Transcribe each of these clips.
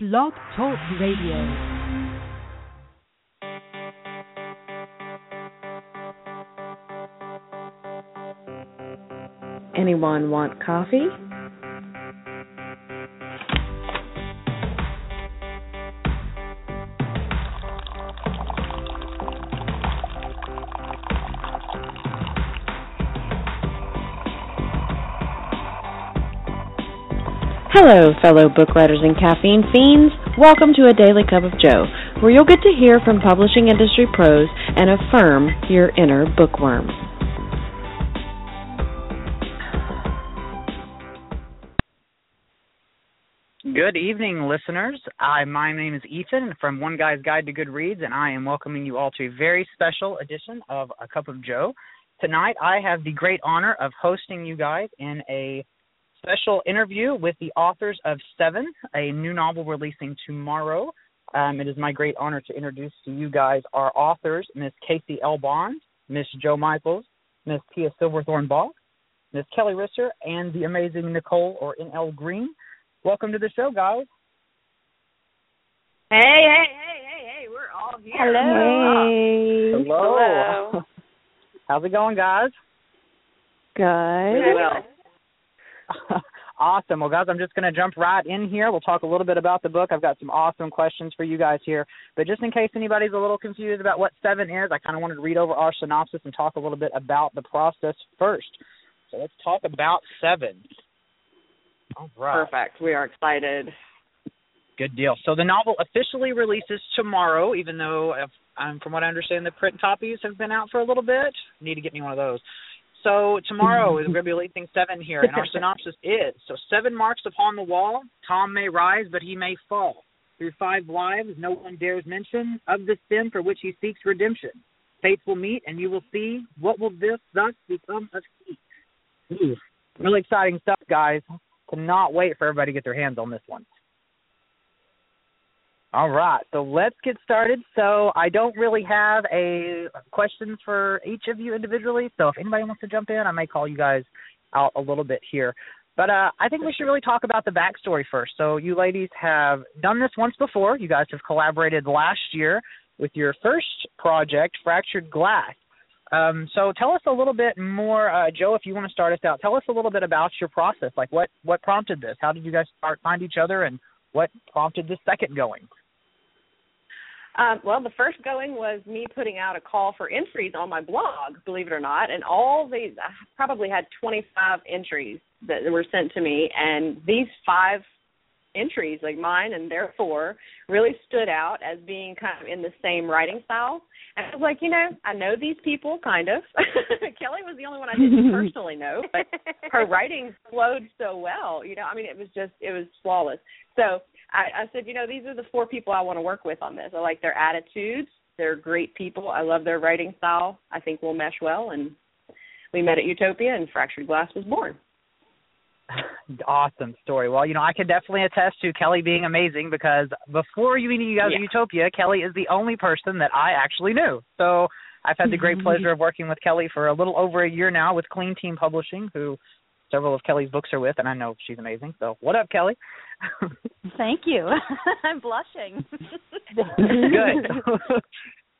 Blog Talk Radio. Anyone want coffee? Hello, fellow book writers and caffeine fiends. Welcome to A Daily Cup of Joe, where you'll get to hear from publishing industry pros and affirm your inner bookworm. Good evening, listeners. I, my name is Ethan from One Guy's Guide to Good Reads, and I am welcoming you all to a very special edition of A Cup of Joe. Tonight, I have the great honor of hosting you guys in a special interview with the authors of Seven, a new novel releasing tomorrow. Um, it is my great honor to introduce to you guys our authors, Miss Casey L. Bond, Miss Jo Michaels, Miss Tia Silverthorne Bach, Miss Kelly Risser, and the amazing Nicole or N.L. Greene. Welcome to the show, guys. Hey, hey, hey, hey, hey, we're all here. Hello. Hello. Hello. How's it going, guys? Good. Really well. Awesome. Well, guys, I'm just going to jump right in here. We'll talk a little bit about the book. I've got some awesome questions for you guys here. But just in case anybody's a little confused about what Seven is, I kind of wanted to read over our synopsis and talk a little bit about the process first. So let's talk about Seven. All right. Perfect. We are excited. Good deal. So the novel officially releases tomorrow, even though, if, um, from what I understand, the print copies have been out for a little bit. Need to get me one of those. So tomorrow we're going to be releasing seven here, and our synopsis is: so seven marks upon the wall. Tom may rise, but he may fall. Through five lives, no one dares mention of the sin for which he seeks redemption. Fates will meet, and you will see what will this thus become of he. Really exciting stuff, guys. Cannot wait for everybody to get their hands on this one. All right, so let's get started. So I don't really have a questions for each of you individually. So if anybody wants to jump in, I may call you guys out a little bit here. But uh, I think we should really talk about the backstory first. So you ladies have done this once before. You guys have collaborated last year with your first project, Fractured Glass. Um, so tell us a little bit more, uh, Jo. If you want to start us out, tell us a little bit about your process. Like what what prompted this? How did you guys start find each other, and what prompted the second going? Um, well, the first going was me putting out a call for entries on my blog, believe it or not, and all these I probably had 25 entries that were sent to me, and these five entries, like mine and therefore really stood out as being kind of in the same writing style. And I was like, you know, I know these people kind of. Kelly was the only one I didn't personally know, but her writing flowed so well. You know, I mean, it was just it was flawless. So I, I said, you know, these are the four people I want to work with on this. I like their attitudes. They're great people. I love their writing style. I think we'll mesh well. And we met at Utopia, and Fractured Glass was born. awesome story. Well, you know, I can definitely attest to Kelly being amazing because before you meeting you guys Yeah. at Utopia, Kelly is the only person that I actually knew. So I've had the great pleasure of working with Kelly for a little over a year now with Clean Teen Publishing, who several of Kelly's books are with, and I know she's amazing. So what up, Kelly? Thank you. I'm blushing. Good.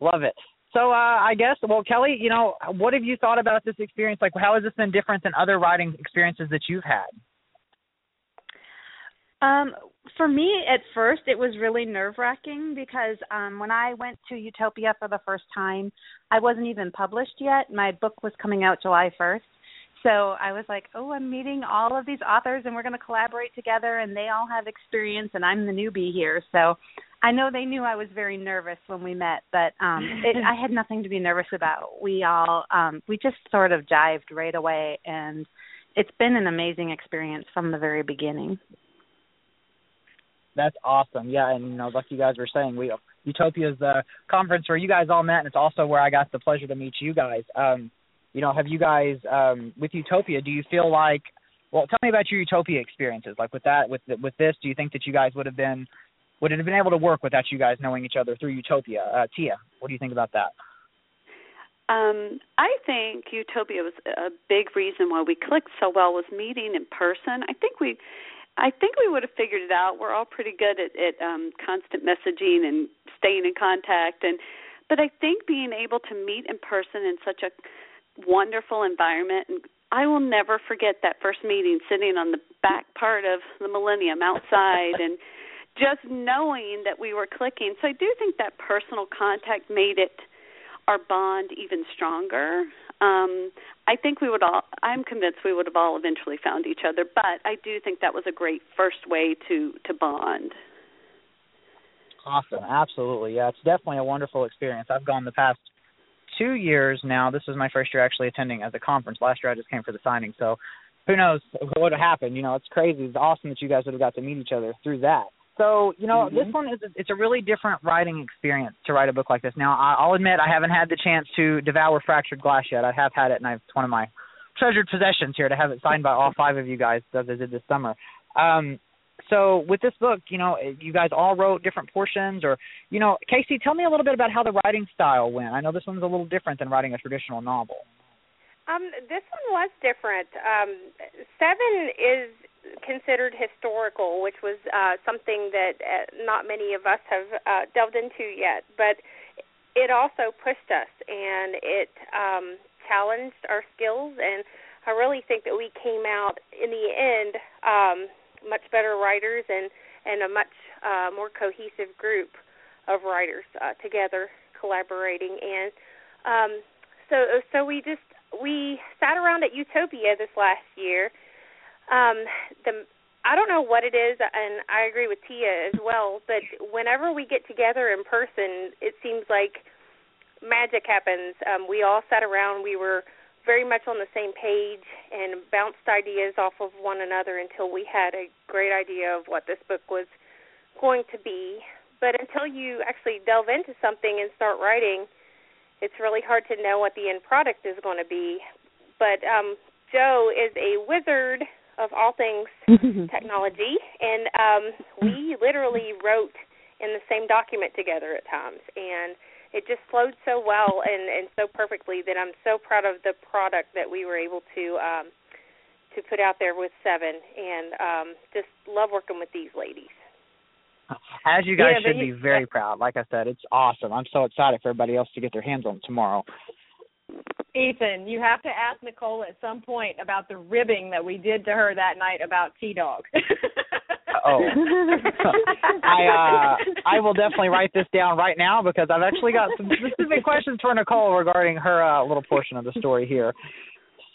Love it. So uh, I guess, well, Kelly, you know, what have you thought about this experience? Like, how has this been different than other writing experiences that you've had? um, for me, at first, it was really nerve wracking because um, when I went to Utopia for the first time, I wasn't even published yet. My book was coming out July 1st. So I was like, oh, I'm meeting all of these authors and we're going to collaborate together, and they all have experience, and I'm the newbie here. So I know they knew I was very nervous when we met, but um it, I had nothing to be nervous about. We all um we just sort of jived right away and it's been an amazing experience from the very beginning. That's awesome. Yeah, and you know, like you guys were saying, we Utopia is the conference where you guys all met, and it's also where I got the pleasure to meet you guys. Um, you know, have you guys um, with Utopia? Do you feel like? Well, tell me about your Utopia experiences. Like with that, with with this, do you think that you guys would have been would it have been able to work without you guys knowing each other through Utopia? Uh, Tia, what do you think about that? Um, I think Utopia was a big reason why we clicked so well was meeting in person. I think we I think we would have figured it out. We're all pretty good at, at um, constant messaging and staying in contact, and but I think being able to meet in person in such a wonderful environment and I will never forget that first meeting sitting on the back part of the Millennium outside and just knowing that we were clicking. So I do think that personal contact made it our bond even stronger. Um I think we would all I'm convinced we would have all eventually found each other, but I do think that was a great first way to to bond. Awesome. Absolutely. Yeah, it's definitely a wonderful experience. I've gone the past two years now. This was my first year actually attending as a conference. Last year I just came for the signing. So who knows what would have happened? You know, it's crazy. It's awesome that you guys would have got to meet each other through that. So you know, mm-hmm. this one is it's a really different writing experience to write a book like this. Now, I'll admit I haven't had the chance to devour Fractured Glass yet. I have had it, and I've, it's one of my treasured possessions here to have it signed by all five of you guys as I did this summer. Um, so with this book, you know, you guys all wrote different portions, or you know, Casey, tell me a little bit about how the writing style went. I know this one's a little different than writing a traditional novel. Um, this one was different. Um, seven is considered historical, which was uh, something that uh, not many of us have uh, delved into yet. But it also pushed us and it um, challenged our skills, and I really think that we came out in the end. Um, much better writers and and a much uh, more cohesive group of writers uh, together collaborating and um, so so we just we sat around at Utopia this last year. Um, the I don't know what it is, and I agree with Tia as well. But whenever we get together in person, it seems like magic happens. Um, we all sat around. We were very much on the same page and bounced ideas off of one another until we had a great idea of what this book was going to be. But until you actually delve into something and start writing, it's really hard to know what the end product is going to be. But um, Jo is a wizard of all things technology, and um, we literally wrote in the same document together at times. And it just flowed so well and and so perfectly that I'm so proud of the product that we were able to um to put out there with Seven and um just love working with these ladies. As you guys yeah, should be very proud. Like I said, it's awesome. I'm so excited for everybody else to get their hands on it tomorrow. Ethan, you have to ask Nicole at some point about the ribbing that we did to her that night about T Dog. oh, I uh, I will definitely write this down right now because I've actually got some specific questions for Nicole regarding her uh, little portion of the story here.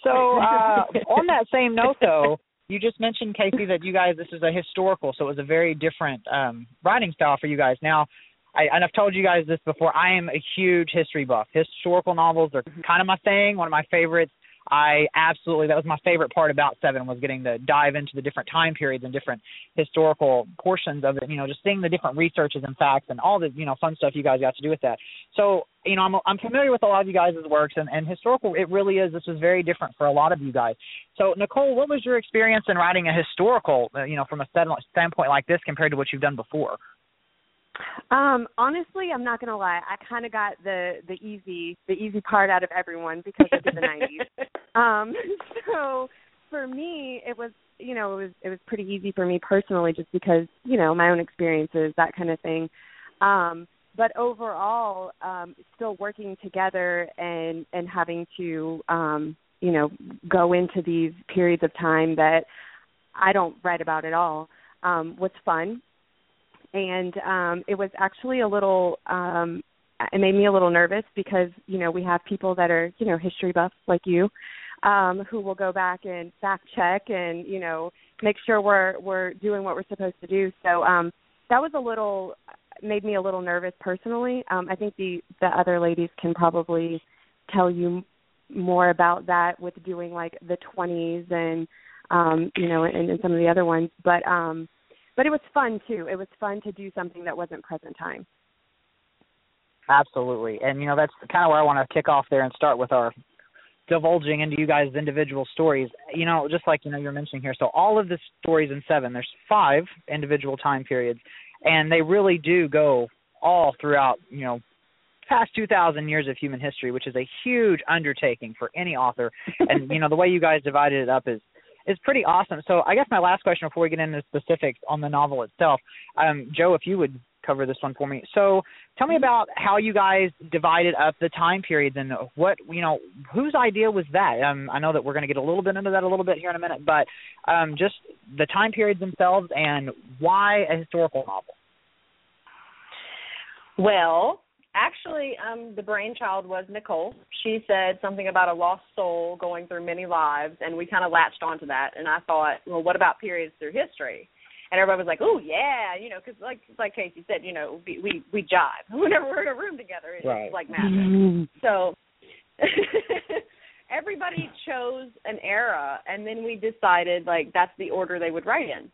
So uh, on that same note, though, you just mentioned Casey that you guys this is a historical, so it was a very different um, writing style for you guys. Now, I, and I've told you guys this before. I am a huge history buff. Historical novels are kind of my thing. One of my favorites. I absolutely that was my favorite part about Seven was getting to dive into the different time periods and different historical portions of it. You know, just seeing the different researches and facts and all the you know fun stuff you guys got to do with that. So you know, I'm I'm familiar with a lot of you guys' works and and historical. It really is. This was very different for a lot of you guys. So Nicole, what was your experience in writing a historical? Uh, you know, from a standpoint like this compared to what you've done before? Um, honestly, I'm not gonna lie. I kind of got the the easy the easy part out of everyone because I did the '90s. Um, so for me, it was you know it was it was pretty easy for me personally, just because you know my own experiences, that kind of thing. Um, but overall, um, still working together and and having to um, you know go into these periods of time that I don't write about at all um, was fun and um it was actually a little um it made me a little nervous because you know we have people that are you know history buffs like you um who will go back and fact check and you know make sure we're we're doing what we're supposed to do. So um that was a little made me a little nervous personally. Um i think the the other ladies can probably tell you more about that with doing like the 20s and um you know and, and some of the other ones. But um but it was fun too. It was fun to do something that wasn't present time. Absolutely, and you know that's kind of where I want to kick off there and start with our divulging into you guys' individual stories. You know, just like you know you're mentioning here. So all of the stories in seven, there's five individual time periods, and they really do go all throughout. You know, past 2,000 years of human history, which is a huge undertaking for any author. And you know the way you guys divided it up is is pretty awesome. So I guess my last question before we get into specifics on the novel itself, um, Jo, if you would cover this one for me. So tell me about how you guys divided up the time periods and what you know whose idea was that. Um, I know that we're going to get a little bit into that a little bit here in a minute, but um, just the time periods themselves and why a historical novel. Well, actually, um, the brainchild was Nicole. She said something about a lost soul going through many lives, and we kind of latched onto that. And I thought, well, what about periods through history? And everybody was like, "Oh yeah," you know, because like like Casey said, you know, we we, we jive whenever we're in a room together. It's right. like magic. so everybody chose an era, and then we decided like that's the order they would write in.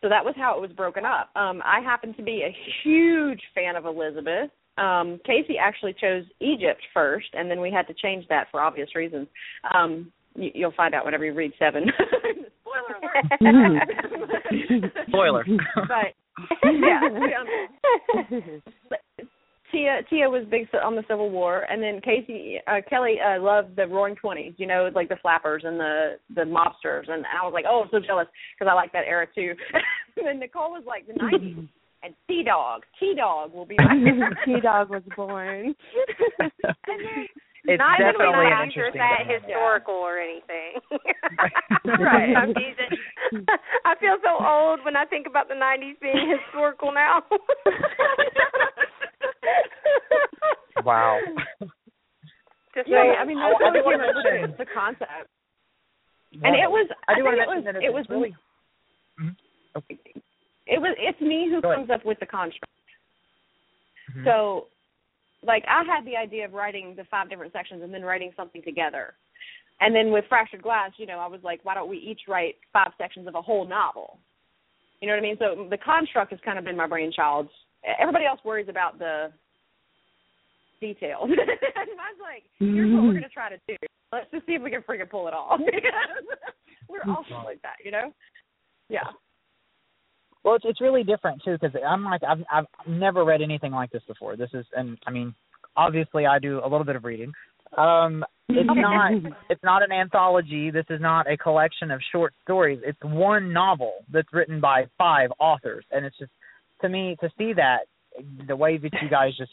So that was how it was broken up. Um, I happen to be a huge fan of Elizabeth. Um, Casey actually chose Egypt first, and then we had to change that for obvious reasons. Um, you, you'll find out whenever you read seven. Spoiler alert. Spoiler. but yeah. Um, Tia Tia was big on the Civil War, and then Casey uh, Kelly uh, loved the Roaring Twenties. You know, like the flappers and the the mobsters, and I was like, oh, I'm so jealous because I like that era too. and then Nicole was like the '90s, and T Dog T Dog will be. T Dog was born. and then it's Not even definitely when an I interesting. that dynamic. historical or anything. Right. Confusing. I feel so old when I think about the '90s being historical now. Wow. Just yeah, saying. I mean I- that's I how we do wanna came up with mention- the, the concept. And it was I do I want to think mention that it was, really. Mm-hmm. It was it's me who Go ahead. comes up with the construct. Mhm. So, like, I had the idea of writing the five different sections and then writing something together. And then with Fractured Glass, you know, I was like, why don't we each write five sections of a whole novel? You know what I mean? So the construct has kind of been my brainchild. Everybody else worries about the details. and mine's like, here's what we're going to try to do. Let's just see if we can freaking pull it off. We're all like that, you know? Yeah. Well, it's it's really different too because I'm like I've I've never read anything like this before. This is and I mean obviously I do a little bit of reading. Um, it's not it's not an anthology. This is not a collection of short stories. It's one novel that's written by five authors, and it's just to me to see that the way that you guys just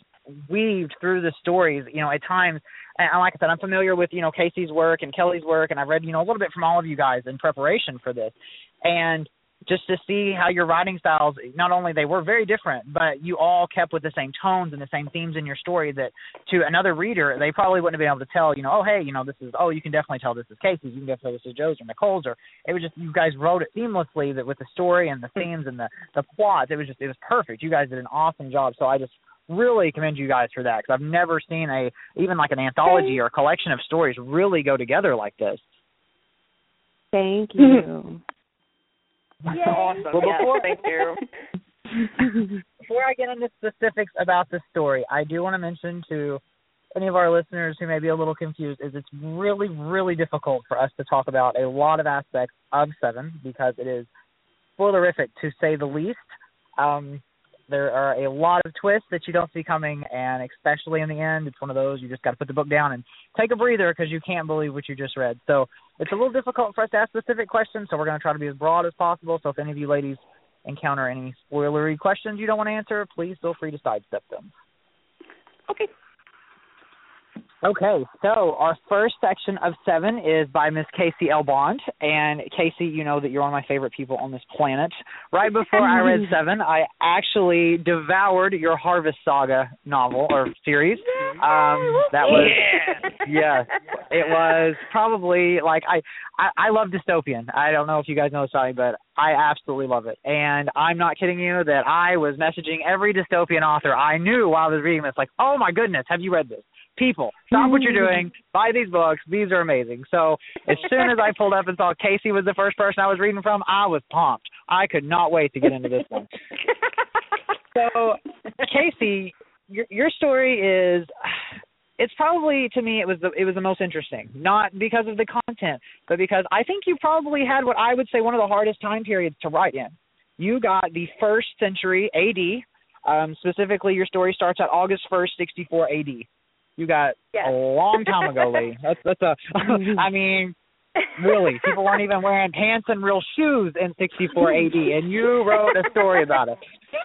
weaved through the stories. You know, at times, and like I said, I'm familiar with you know Casey's work and Kelly's work, and I've read you know a little bit from all of you guys in preparation for this, and just to see how your writing styles not only they were very different but you all kept with the same tones and the same themes in your story that to another reader they probably wouldn't have been able to tell you know oh hey you know this is oh you can definitely tell this is casey's you can definitely tell this is jo's or nicole's or it was just you guys wrote it seamlessly that with the story and the themes and the the plots. It was just it was perfect. You guys did an awesome job. So i just really commend you guys for that because i've never seen a even like an anthology or a collection of stories really go together like this. Thank you. awesome well Yes, before thank you. before I get into specifics about the story, I do want to mention to any of our listeners who may be a little confused is it's really, really difficult for us to talk about a lot of aspects of Seven because it is spoilerific to say the least. Um, there are a lot of twists that you don't see coming, and especially in the end, it's one of those you just got to put the book down and take a breather because you can't believe what you just read. So it's a little difficult for us to ask specific questions. So we're going to try to be as broad as possible. So if any of you ladies encounter any spoilery questions you don't want to answer, please feel free to sidestep them. Okay. Okay, so our first section of seven is by Miss Casey L. Bond. And Casey, you know that you're one of my favorite people on this planet. Right before I read seven, I actually devoured your Harvest Saga novel or series. Um, that was yeah, it was probably like I, I I love dystopian. I don't know if you guys know this but I absolutely love it. And I'm not kidding you that I was messaging every dystopian author I knew while I was reading this, like, oh my goodness, have you read this? People, stop what you're doing. Buy these books. These are amazing. So as soon as I pulled up and saw Casey was the first person I was reading from, I was pumped. I could not wait to get into this one. So Casey, your your story is it's probably to me it was the it was the most interesting. Not because of the content, but because I think you probably had what I would say one of the hardest time periods to write in. You got the first century AD. Um, specifically, your story starts at August first, sixty four AD. You got Yes. a long time ago, Lee. That's that's a. I mean, really, people weren't even wearing pants and real shoes in 64 AD, and you wrote a story about it.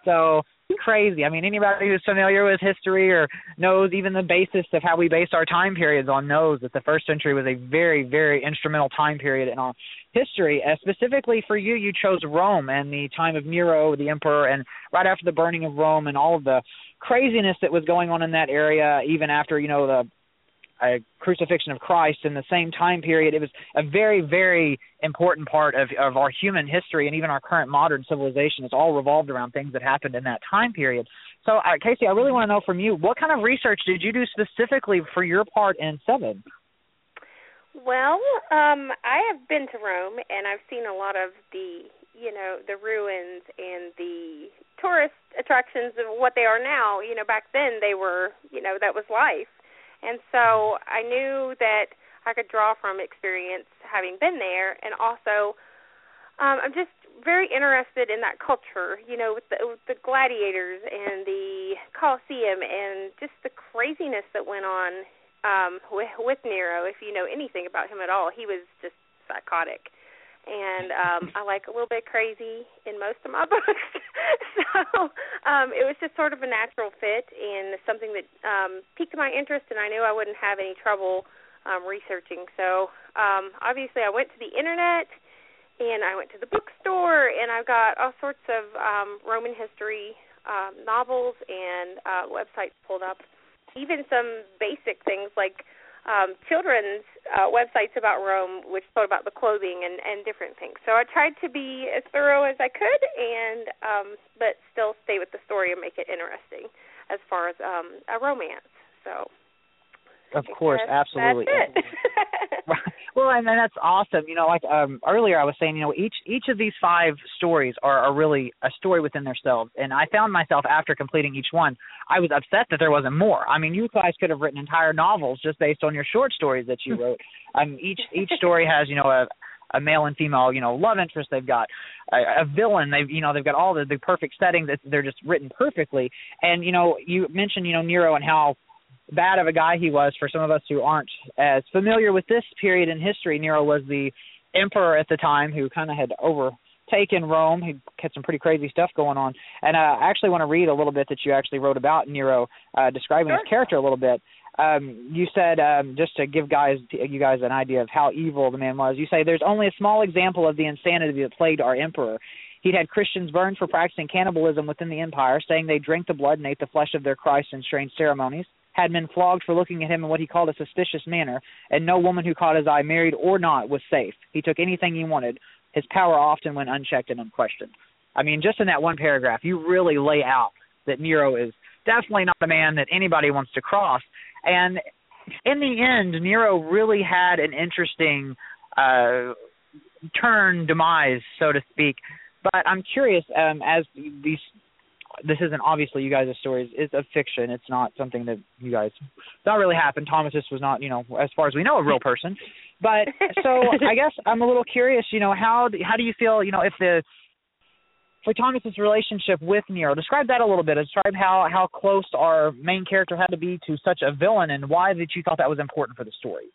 So crazy. I mean, anybody who's familiar with history or knows even the basis of how we base our time periods on knows that the first century was a very, very instrumental time period in our history. Uh, specifically for you, you chose Rome and the time of Nero, the emperor, and right after the burning of Rome and all of the craziness that was going on in that area, even after you know the a crucifixion of Christ in the same time period. It was a very, very important part of, of our human history and even our current modern civilization. It's all revolved around things that happened in that time period. So, uh, Casey, I really want to know from you what kind of research did you do specifically for your part in Seven? Well, um, I have been to Rome and I've seen a lot of the, you know, the ruins and the tourist attractions of what they are now. You know, back then they were, you know, that was life and so I knew that I could draw from experience having been there, and also um, I'm just very interested in that culture. You know, with the, with the gladiators and the Colosseum, and just the craziness that went on um, with, with Nero. If you know anything about him at all, he was just psychotic and um I like a little bit crazy in most of my books. so um it was just sort of a natural fit and something that um piqued my interest and I knew I wouldn't have any trouble um researching. So um obviously I went to the internet and I went to the bookstore and I've got all sorts of um Roman history um novels and uh websites pulled up. Even some basic things like um, children's uh, websites about Rome, which told about the clothing and, and different things. So I tried to be as thorough as I could, and um, but still stay with the story and make it interesting as far as um, a romance. So of course, that's, absolutely. Well, and, and that's awesome. You know, like um earlier I was saying, you know, each each of these five stories are, are really a story within themselves. And I found myself after completing each one, I was upset that there wasn't more. I mean, you guys could have written entire novels just based on your short stories that you wrote. um each each story has, you know, a a male and female, you know, love interest. They've got a, a villain. They've, you know, they've got all the the perfect settings. That they're just written perfectly. And you know, you mentioned, you know, Nero and how bad of a guy he was for some of us who aren't as familiar with this period in history. Nero was the emperor at the time who kind of had overtaken Rome. He had some pretty crazy stuff going on. And uh, I actually want to read a little bit that you actually wrote about Nero, uh, describing sure. his character a little bit. Um, you said um, just to give guys you guys an idea of how evil the man was. You say there's only a small example of the insanity that plagued our emperor. He'd had Christians burned for practicing cannibalism within the empire, saying they drank the blood and ate the flesh of their Christ in strange ceremonies had men flogged for looking at him in what he called a suspicious manner, and no woman who caught his eye, married or not, was safe. He took anything he wanted. His power often went unchecked and unquestioned. I mean, just in that one paragraph, you really lay out that Nero is definitely not a man that anybody wants to cross. And in the end, Nero really had an interesting uh, turn, demise, so to speak. But I'm curious, um, as these this isn't obviously you guys' stories. It's a fiction. It's not something that you guys. Not really happened. Thomas's was not, you know, as far as we know, a real person. But so I guess I'm a little curious. You know, how how do you feel? You know, if the for Thomas's relationship with Nero, describe that a little bit. Describe how how close our main character had to be to such a villain, and why that you thought that was important for the story.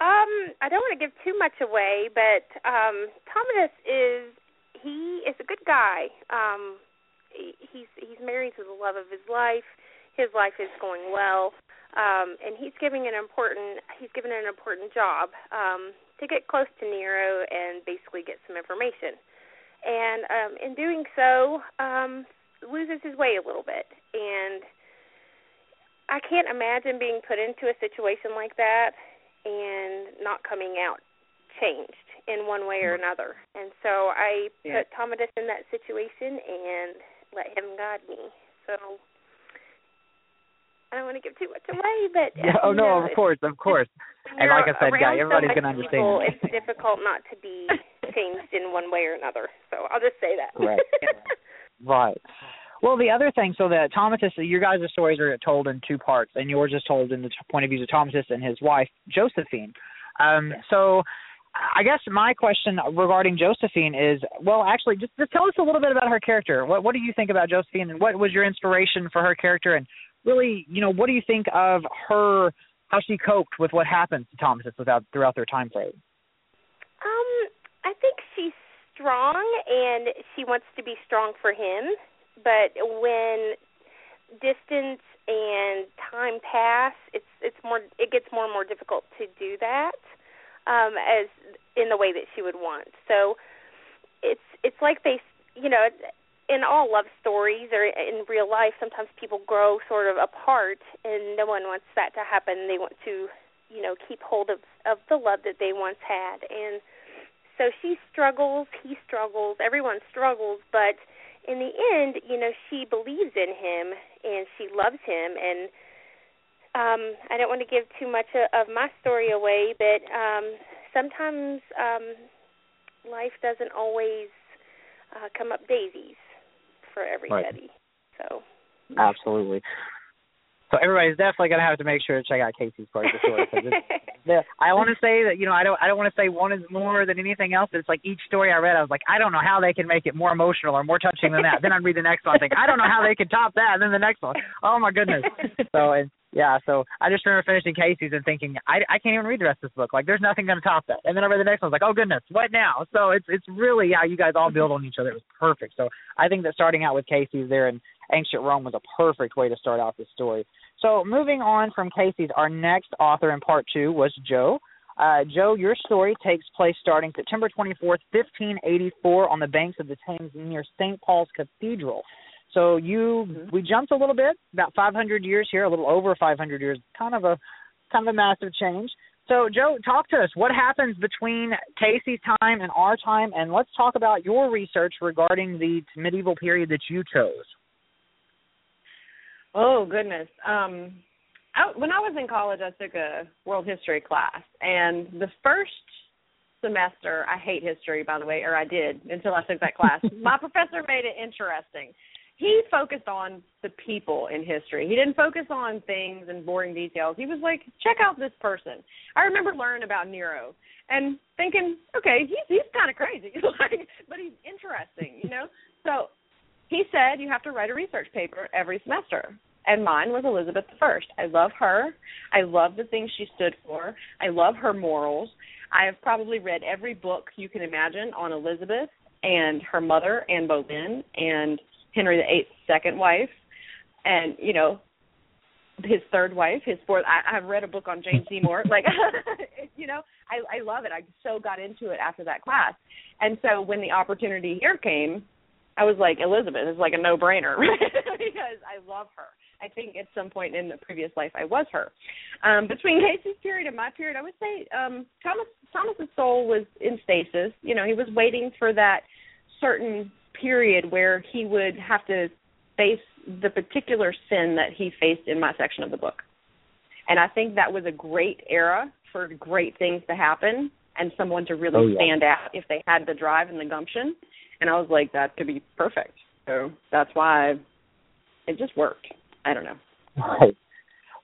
Um, I don't want to give too much away, but um Thomas is he is a good guy. Um he's he's married to the love of his life. His life is going well, um, and he's giving an important he's given an important job um, to get close to Nero and basically get some information. And um, in doing so, um, loses his way a little bit. And I can't imagine being put into a situation like that and not coming out changed in one way or another. And so I Yeah. put Commodus in that situation and let him guide me. So I don't want to give too much away, but Yeah, oh no, know, of course, of course. And like I said, guy, everybody's so gonna understand. people, It's difficult not to be changed in one way or another. So I'll just say that. Right. Right. Well, the other thing, so that Thomas, your guys' stories are told in two parts, and yours is told in the t- point of view of Thomas and his wife Josephine. Um, so, I guess my question regarding Josephine is, well, actually, just, just tell us a little bit about her character. What What do you think about Josephine, and what was your inspiration for her character, and really, you know, what do you think of her, how she coped with what happened to Thomas without throughout their time frame? Um, I think she's strong and she wants to be strong for him, but when distance and time pass, it's it's more it gets more and more difficult to do that um as in the way that she would want. So it's it's like they you know in all love stories or in real life sometimes people grow sort of apart and no one wants that to happen. They want to you know keep hold of of the love that they once had and so she struggles, he struggles, everyone struggles, but in the end, you know, she believes in him and she loves him and um I don't want to give too much of my story away, but um sometimes um life doesn't always uh come up daisies for everybody. Right. So Absolutely. So everybody's definitely gonna have to make sure to check out Casey's part of the story. I want to say that you know I don't I don't want to say one is more than anything else. It's like each story I read, I was like, I don't know how they can make it more emotional or more touching than that. then I'd read the next one, think I don't know how they can top that. And then the next one, oh my goodness. So and yeah, so I just remember finishing Casey's and thinking I I can't even read the rest of this book. Like there's nothing gonna top that. And then I read the next one, I was like, oh goodness, what now? So it's it's really how you guys all build on each other. It was perfect. So I think that starting out with Casey's there in ancient Rome was a perfect way to start out the story. So moving on from Casey's, our next author in part two was Jo. Uh, Jo, your story takes place starting September 24th, 1584, on the banks of the Thames near St. Paul's Cathedral. So you, mm-hmm. we jumped a little bit, about 500 years here, a little over 500 years, kind of a, kind of a massive change. So Jo, talk to us. What happens between Casey's time and our time, and let's talk about your research regarding the medieval period that you chose. Oh goodness. Um I, when I was in college, I took a world history class, and the first semester, I hate history, by the way, or I did until I took that class. My professor made it interesting. He focused on the people in history. He didn't focus on things and boring details. He was like, check out this person. I remember learning about Nero and thinking, okay, he's he's kind of crazy, like, but he's interesting, you know. So he said you have to write a research paper every semester. And mine was Elizabeth I. I love her. I love the things she stood for. I love her morals. I have probably read every book you can imagine on Elizabeth and her mother, Anne Boleyn, and Henry VIII's second wife, and you know his third wife, his fourth. I, I've read a book on Jane Seymour. like, you know, I, I love it. I so got into it after that class, and so when the opportunity here came, I was like, Elizabeth is like a no brainer because I love her. I think at some point in the previous life I was her. Um, between Casey's period and my period, I would say um, Thomas Thomas's soul was in stasis. You know, he was waiting for that certain period where he would have to face the particular sin that he faced in my section of the book. And I think that was a great era for great things to happen and someone to really oh, yeah. stand out if they had the drive and the gumption and I was like, that could be perfect. So that's why it just worked. I don't know. Right.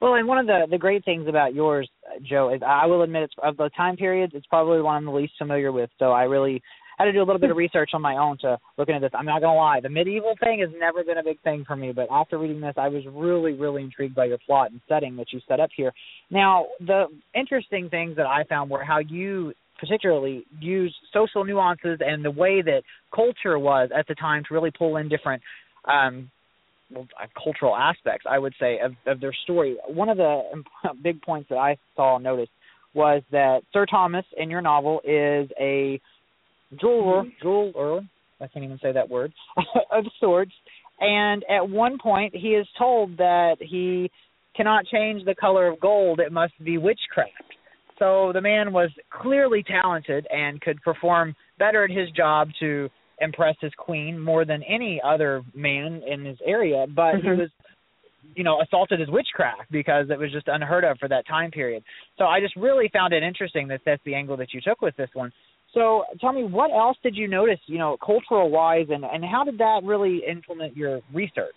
Well, and one of the the great things about yours, Jo, is I will admit it's of the time periods, it's probably one I'm the least familiar with. So I really had to do a little bit of research on my own to looking at this. I'm not gonna lie, the medieval thing has never been a big thing for me, but after reading this, I was really, really intrigued by your plot and setting that you set up here. Now, the interesting things that I found were how you particularly use social nuances and the way that culture was at the time to really pull in different um, well, uh, cultural aspects, I would say, of, of their story. One of the big points that I saw noticed was that Sir Thomas in your novel is a jeweler, mm-hmm. jeweler, I can't even say that word, of sorts. And at one point, he is told that he cannot change the color of gold; it must be witchcraft. So the man was clearly talented and could perform better at his job to impress his queen more than any other man in his area, but mm-hmm. he was you know assaulted as witchcraft because it was just unheard of for that time period. So I just really found it interesting that that's the angle that you took with this one. So tell me what else did you notice, you know, cultural wise and and how did that really implement your research?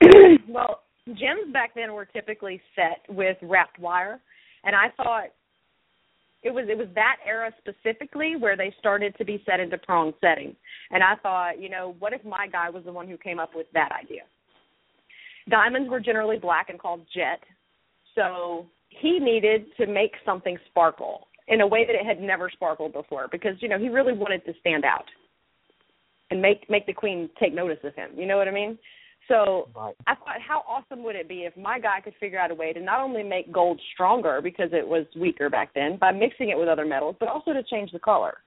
well, gems back then were typically set with wrapped wire and I thought it was it was that era specifically where they started to be set into prong setting. And I thought, you know, what if my guy was the one who came up with that idea? Diamonds were generally black and called jet, so he needed to make something sparkle. In a way that it had never sparkled before because you know he really wanted to stand out and make make the queen take notice of him. You know what I mean? So Right. I thought, how awesome would it be if my guy could figure out a way to not only make gold stronger because it was weaker back then by mixing it with other metals, but also to change the color.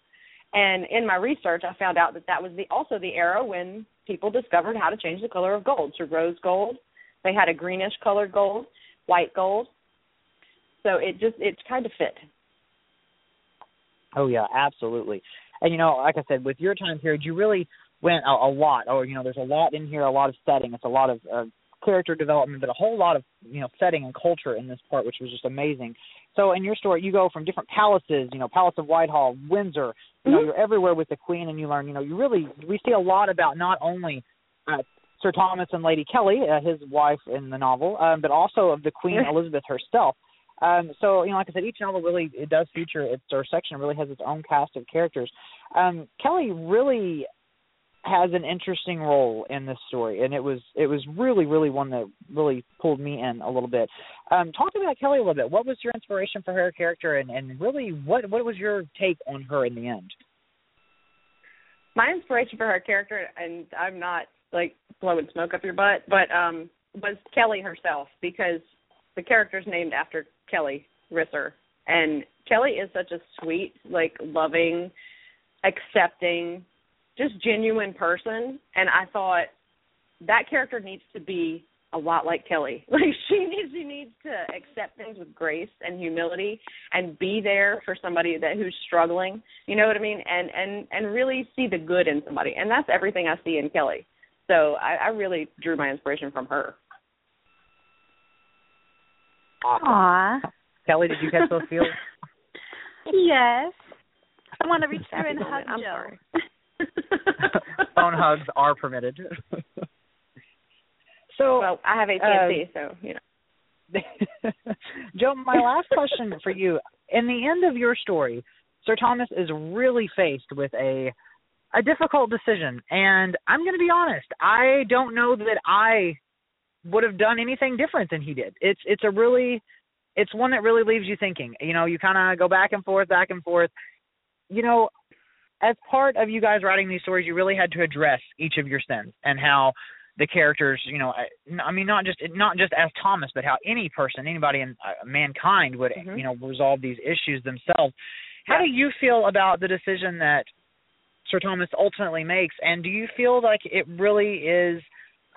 And in my research, I found out that that was the also the era when people discovered how to change the color of gold to rose gold. They had a greenish colored gold, white gold. So it just it kind of fit. Oh yeah, absolutely. And you know, like I said, with your time period, you really went a, a lot. Or you know, there's a lot in here, a lot of setting. It's a lot of uh, character development, but a whole lot of you know setting and culture in this part, which was just amazing. So in your story, you go from different palaces, you know, Palace of Whitehall, Windsor. You know, Mhm. you're everywhere with the Queen, and you learn. You know, you really we see a lot about not only uh, Sir Thomas and Lady Kelly, uh, his wife in the novel, um, but also of the Queen Elizabeth herself. Um, so you know, like I said, each novel really it does feature its or section really has its own cast of characters. Um, Kelly really has an interesting role in this story, and it was it was really really one that really pulled me in a little bit. Um, talk about Kelly a little bit. What was your inspiration for her character, and and really what what was your take on her in the end? my inspiration for her character, and I'm not like blowing smoke up your butt, but um was Kelly herself because the character's named after Kelly Risser, and Kelly is such a sweet, like loving, accepting, just genuine person, and I thought that character needs to be a lot like Kelly. Like she needs she needs to accept things with grace and humility and be there for somebody that who's struggling. You know what I mean? And and and really see the good in somebody. And that's everything I see in Kelly. So I, I really drew my inspiration from her. Awesome. Aw. Kelly, did you catch those feels? Yes. I want to reach through and hug. Jo. I'm sorry. Phone hugs are permitted. so well, I have AT&T, um, so you know. Jo, my last question for you. In the end of your story, Sir Thomas is really faced with a a difficult decision, and I'm going to be honest. I don't know that I would have done anything different than he did. It's it's a really it's one that really leaves you thinking. You know, you kind of go back and forth, back and forth. You know, as part of you guys writing these stories, you really had to address each of your sins and how the characters, you know, I, I mean, not just not just as Thomas, but how any person, anybody in uh, mankind would, Mhm. you know, resolve these issues themselves. How do you feel about the decision that Sir Thomas ultimately makes, and do you feel like it really is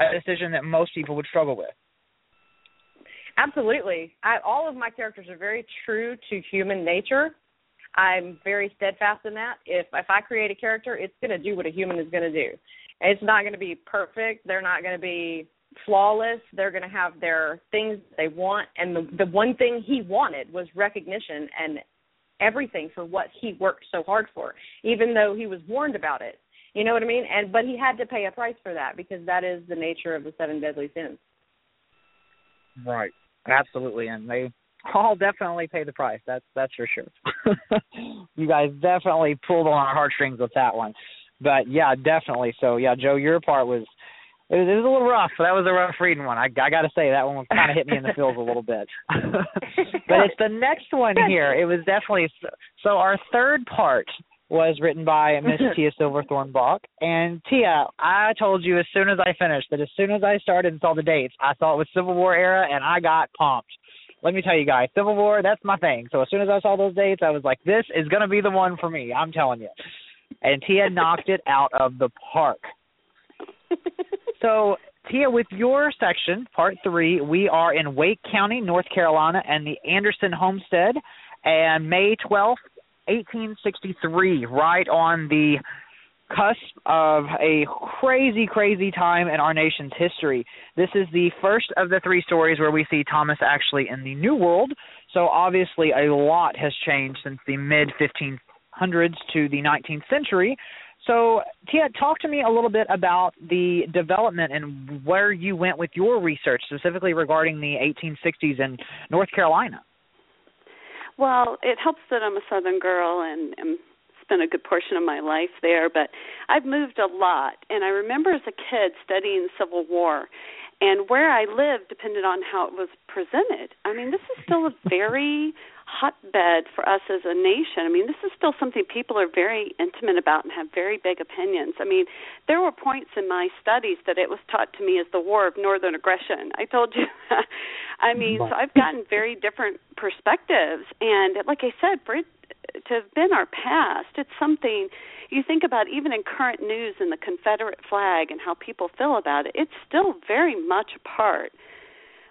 a decision that most people would struggle with? Absolutely. I, all of my characters are very true to human nature. I'm very steadfast in that. If if I create a character, it's going to do what a human is going to do. It's not going to be perfect. They're not going to be flawless. They're going to have their things they want, and the the one thing he wanted was recognition and everything for what he worked so hard for, even though he was warned about it. You know what I mean? And but he had to pay a price for that because that is the nature of the seven deadly sins. Right. Absolutely, and they all definitely pay the price. That's that's for sure. you guys definitely pulled on our heartstrings with that one. But yeah, definitely. So yeah, Jo, your part was it was, it was a little rough. That was a rough reading one. I I got to say that one kind of hit me in the feels a little bit. but it's the next one here. It was definitely so, so our third part was written by Miss Tia Silverthorne Bach. And Tia, I told you as soon as I finished that as soon as I started and saw the dates, I saw it was Civil War era and I got pumped. Let me tell you guys, Civil War, that's my thing. So as soon as I saw those dates, I was like, this is going to be the one for me. I'm telling you. And Tia knocked it out of the park. So, Tia, with your section, part three, we are in Wake County, North Carolina, and the Anderson Homestead, and May 12th, 1863, right on the cusp of a crazy, crazy time in our nation's history. This is the first of the three stories where we see Thomas actually in the New World. So obviously, a lot has changed since the mid 1500s to the 19th century. So, Tia, talk to me a little bit about the development and where you went with your research, specifically regarding the 1860s in North Carolina. Well, it helps that I'm a Southern girl and am spent a good portion of my life there, but I've moved a lot. And I remember as a kid studying Civil War, and where I lived depended on how it was presented. I mean, this is still a very hotbed for us as a nation. I mean, this is still something people are very intimate about and have very big opinions. I mean, there were points in my studies that it was taught to me as the war of northern aggression. I told you. I mean, so I've gotten very different perspectives, and like I said, for it to have been our past, it's something you think about even in current news and the Confederate flag and how people feel about it. It's still very much a part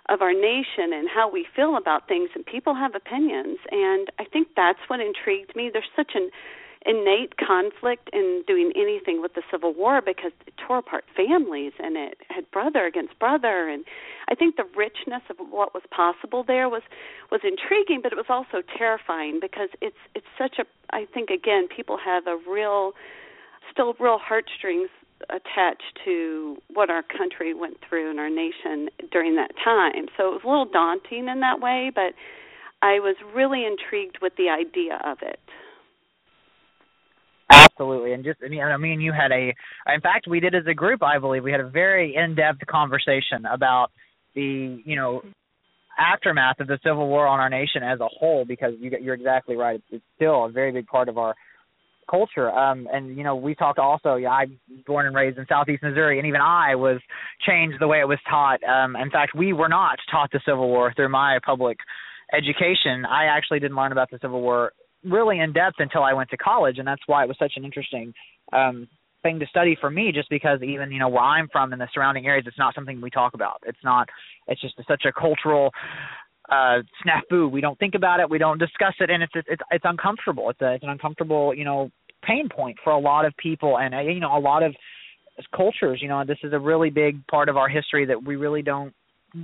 of our nation and how we feel about things and people have opinions and I think that's what intrigued me. There's such an innate conflict in doing anything with the Civil War because it tore apart families and it had brother against brother and I think the richness of what was possible there was was intriguing but it was also terrifying because it's it's such a I think again people have a real still real heartstrings attached to what our country went through and our nation during that time. So it was a little daunting in that way, but I was really intrigued with the idea of it. Absolutely, and just I mean, I mean, you had a. In fact, we did as a group. I believe we had a very in-depth conversation about the, you know, aftermath of the Civil War on our nation as a whole. Because you, you're exactly right. It's, it's still a very big part of our culture. Um, and you know, we talked also. Yeah, I'm born and raised in Southeast Missouri, and even I was changed the way it was taught. Um, in fact, we were not taught the Civil War through my public education. I actually didn't learn about the Civil War really in depth until I went to college, and that's why it was such an interesting um, thing to study for me. Just because even you know where I'm from in the surrounding areas, it's not something we talk about. It's not. It's just such a cultural uh snafu. We don't think about it. We don't discuss it. And it's it's it's uncomfortable. It's a it's an uncomfortable you know pain point for a lot of people. And uh, you know a lot of cultures you know this is a really big part of our history that we really don't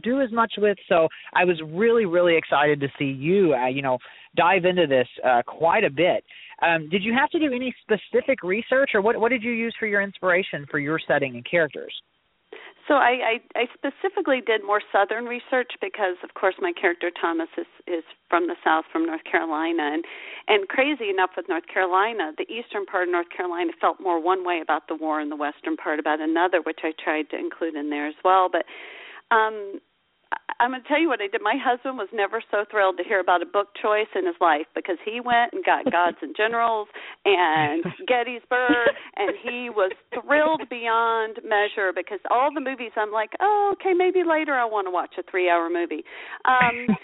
do as much with. So i was really really excited to see you uh, you know dive into this uh quite a bit. Um did you have to do any specific research or what what did you use for your inspiration for your setting and characters so I, I, I specifically did more southern research because, of course, my character Thomas is is from the south, from North Carolina, and and crazy enough with North Carolina, the eastern part of North Carolina felt more one way about the war, and the western part about another, which I tried to include in there as well. But um I'm going to tell you what I did. My husband was never so thrilled to hear about a book choice in his life because he went and got Gods and Generals and Gettysburg, and he was thrilled beyond measure because all the movies I'm like, oh, okay, maybe later I want to watch a three-hour movie. Um,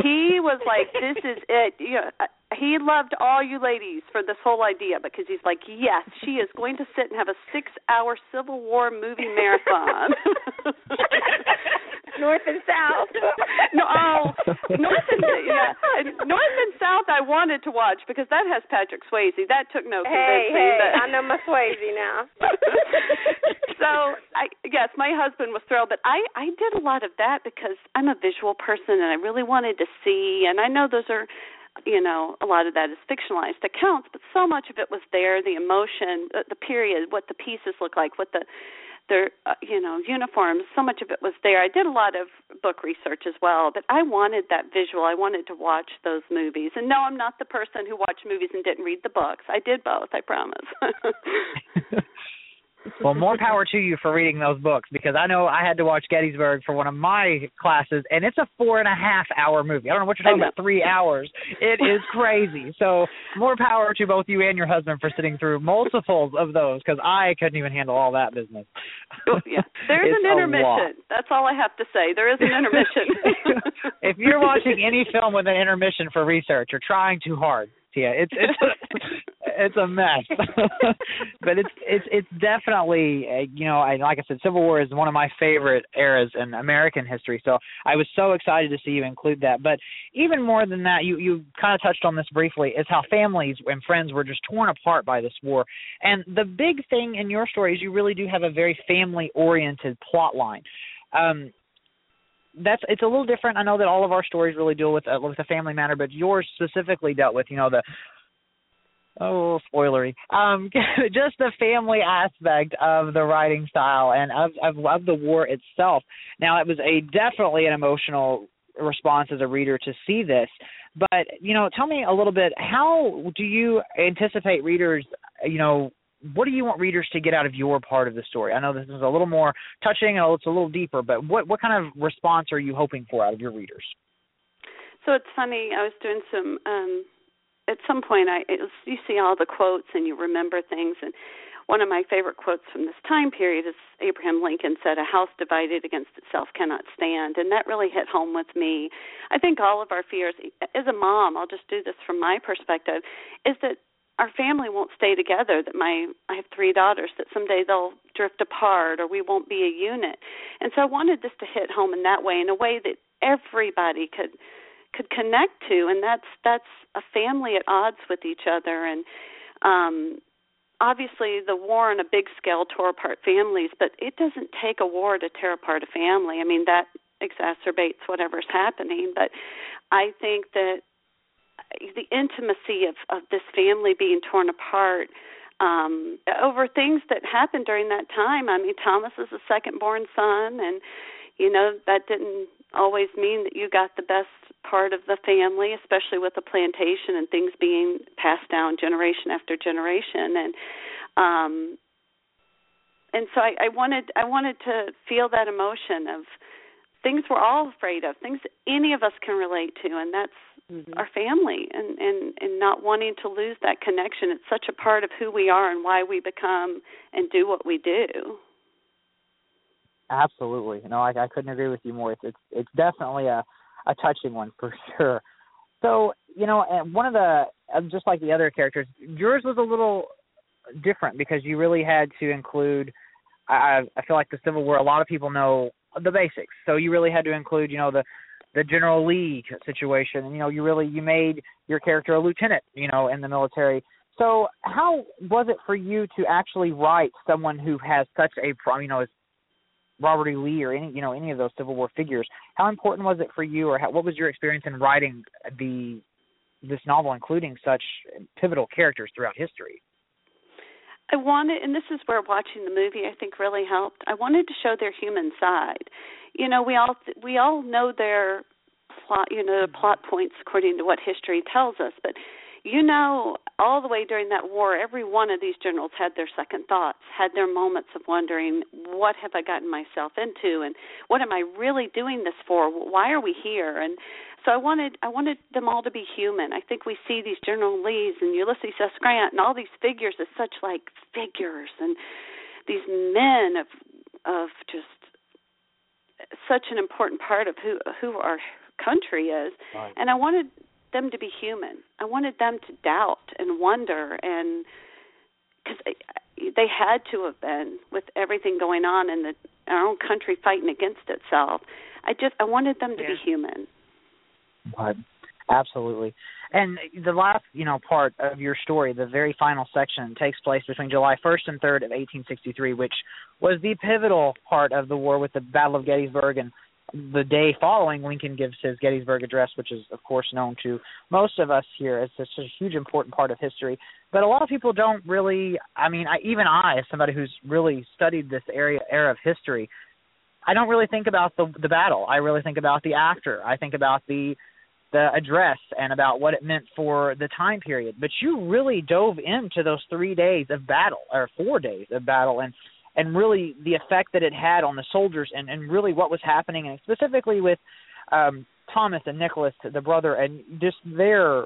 he was like, this is it. You know, he loved all you ladies for this whole idea because he's like, yes, she is going to sit and have a six-hour Civil War movie marathon. north and south. no, oh, north and yeah, north and south. I wanted to watch because that has Patrick Swayze. That took no convincing. Hey, hey, but... I know my Swayze now. so I yes, my husband was thrilled, but I I did a lot of that because I'm a visual person and I really wanted to see. And I know those are you know a lot of that is fictionalized accounts but so much of it was there the emotion the period what the pieces look like what the their uh, you know uniforms so much of it was there. I did a lot of book research as well but i wanted that visual. I wanted to watch those movies. And no i'm not the person who watched movies and didn't read the books. I did both i promise well, more power to you for reading those books because I know I had to watch Gettysburg for one of my classes, and it's a four and a half hour movie. I don't know what you're talking about, three hours. It is crazy. So, more power to both you and your husband for sitting through multiples of those because I couldn't even handle all that business. Oh, yeah, there's an intermission. That's all I have to say. There is an intermission. if you're watching any film with an intermission for research, you're trying too hard. Tia. It's it's it's a mess, but it's it's it's definitely uh, you know I, like I said, Civil War is one of my favorite eras in American history. So I was so excited to see you include that. But even more than that, you you kind of touched on this briefly, is how families and friends were just torn apart by this war. And the big thing in your story is you really do have a very family oriented plot line. Um, that's it's a little different. I know that all of our stories really deal with uh, with a family matter, but yours specifically dealt with you know the oh spoilery um just the family aspect of the writing style and of, of of the war itself now it was a definitely an emotional response as a reader to see this but you know tell me a little bit how do you anticipate readers you know what do you want readers to get out of your part of the story? I know this is a little more touching, and it's a little deeper, but what what kind of response are you hoping for out of your readers? So it's funny. I was doing some. um At some point, I was, you see all the quotes and you remember things, and one of my favorite quotes from this time period is Abraham Lincoln said, "A house divided against itself cannot stand," and that really hit home with me. I think all of our fears, as a mom, I'll just do this from my perspective, is that our family won't stay together that my I have three daughters that someday they'll drift apart or we won't be a unit. And so I wanted this to hit home in that way in a way that everybody could could connect to and that's that's a family at odds with each other and um obviously the war on a big scale tore apart families, but it doesn't take a war to tear apart a family. I mean that exacerbates whatever's happening, but I think that the intimacy of of this family being torn apart um over things that happened during that time. I mean Thomas is the second born son and you know that didn't always mean that you got the best part of the family, especially with the plantation and things being passed down generation after generation. And um, and so I, I wanted I wanted to feel that emotion of things we're all afraid of, things any of us can relate to, and that's mm-hmm. our family and and and not wanting to lose that connection. It's such a part of who we are and why we become and do what we do. Absolutely. No, I, I couldn't agree with you more. It's it's, it's definitely a a touching one for sure. So you know, and one of the just like the other characters, yours was a little different because you really had to include. I I feel like the Civil War. A lot of people know the basics, so you really had to include, you know, the the General Lee situation. And, you know, you really you made your character a lieutenant, you know, in the military. So how was it for you to actually write someone who has such a, you know, Robert E. Lee or any you know any of those Civil War figures. How important was it for you, or how, what was your experience in writing the this novel, including such pivotal characters throughout history? I wanted, and this is where watching the movie I think really helped. I wanted to show their human side. You know, we all we all know their plot, you know, the plot points according to what history tells us, but you know, all the way during that war, every one of these generals had their second thoughts, had their moments of wondering, what have I gotten myself into, and what am I really doing this for? Why are we here? And so I wanted, I wanted them all to be human. I think we see these General Lees and Ulysses S. Grant and all these figures as such like figures and these men of, of just such an important part of who who our country is. Right. And I wanted them to be human. I wanted them to doubt and wonder and because they had to have been with everything going on in the our own country fighting against itself. I just I wanted them to yeah. be human. But absolutely. And the last, you know, part of your story, the very final section, takes place between July 1st and 3rd of 1863, which was the pivotal part of the war with the Battle of Gettysburg and the day following, Lincoln gives his Gettysburg Address, which is, of course, known to most of us here as such a huge, important part of history. But a lot of people don't really. I mean, I, even I, as somebody who's really studied this area era of history, I don't really think about the the battle. I really think about the after. I think about the the address and about what it meant for the time period. But you really dove into those three days of battle or four days of battle and and really the effect that it had on the soldiers and, and really what was happening and specifically with um, Thomas and Nicholas, the brother, and just their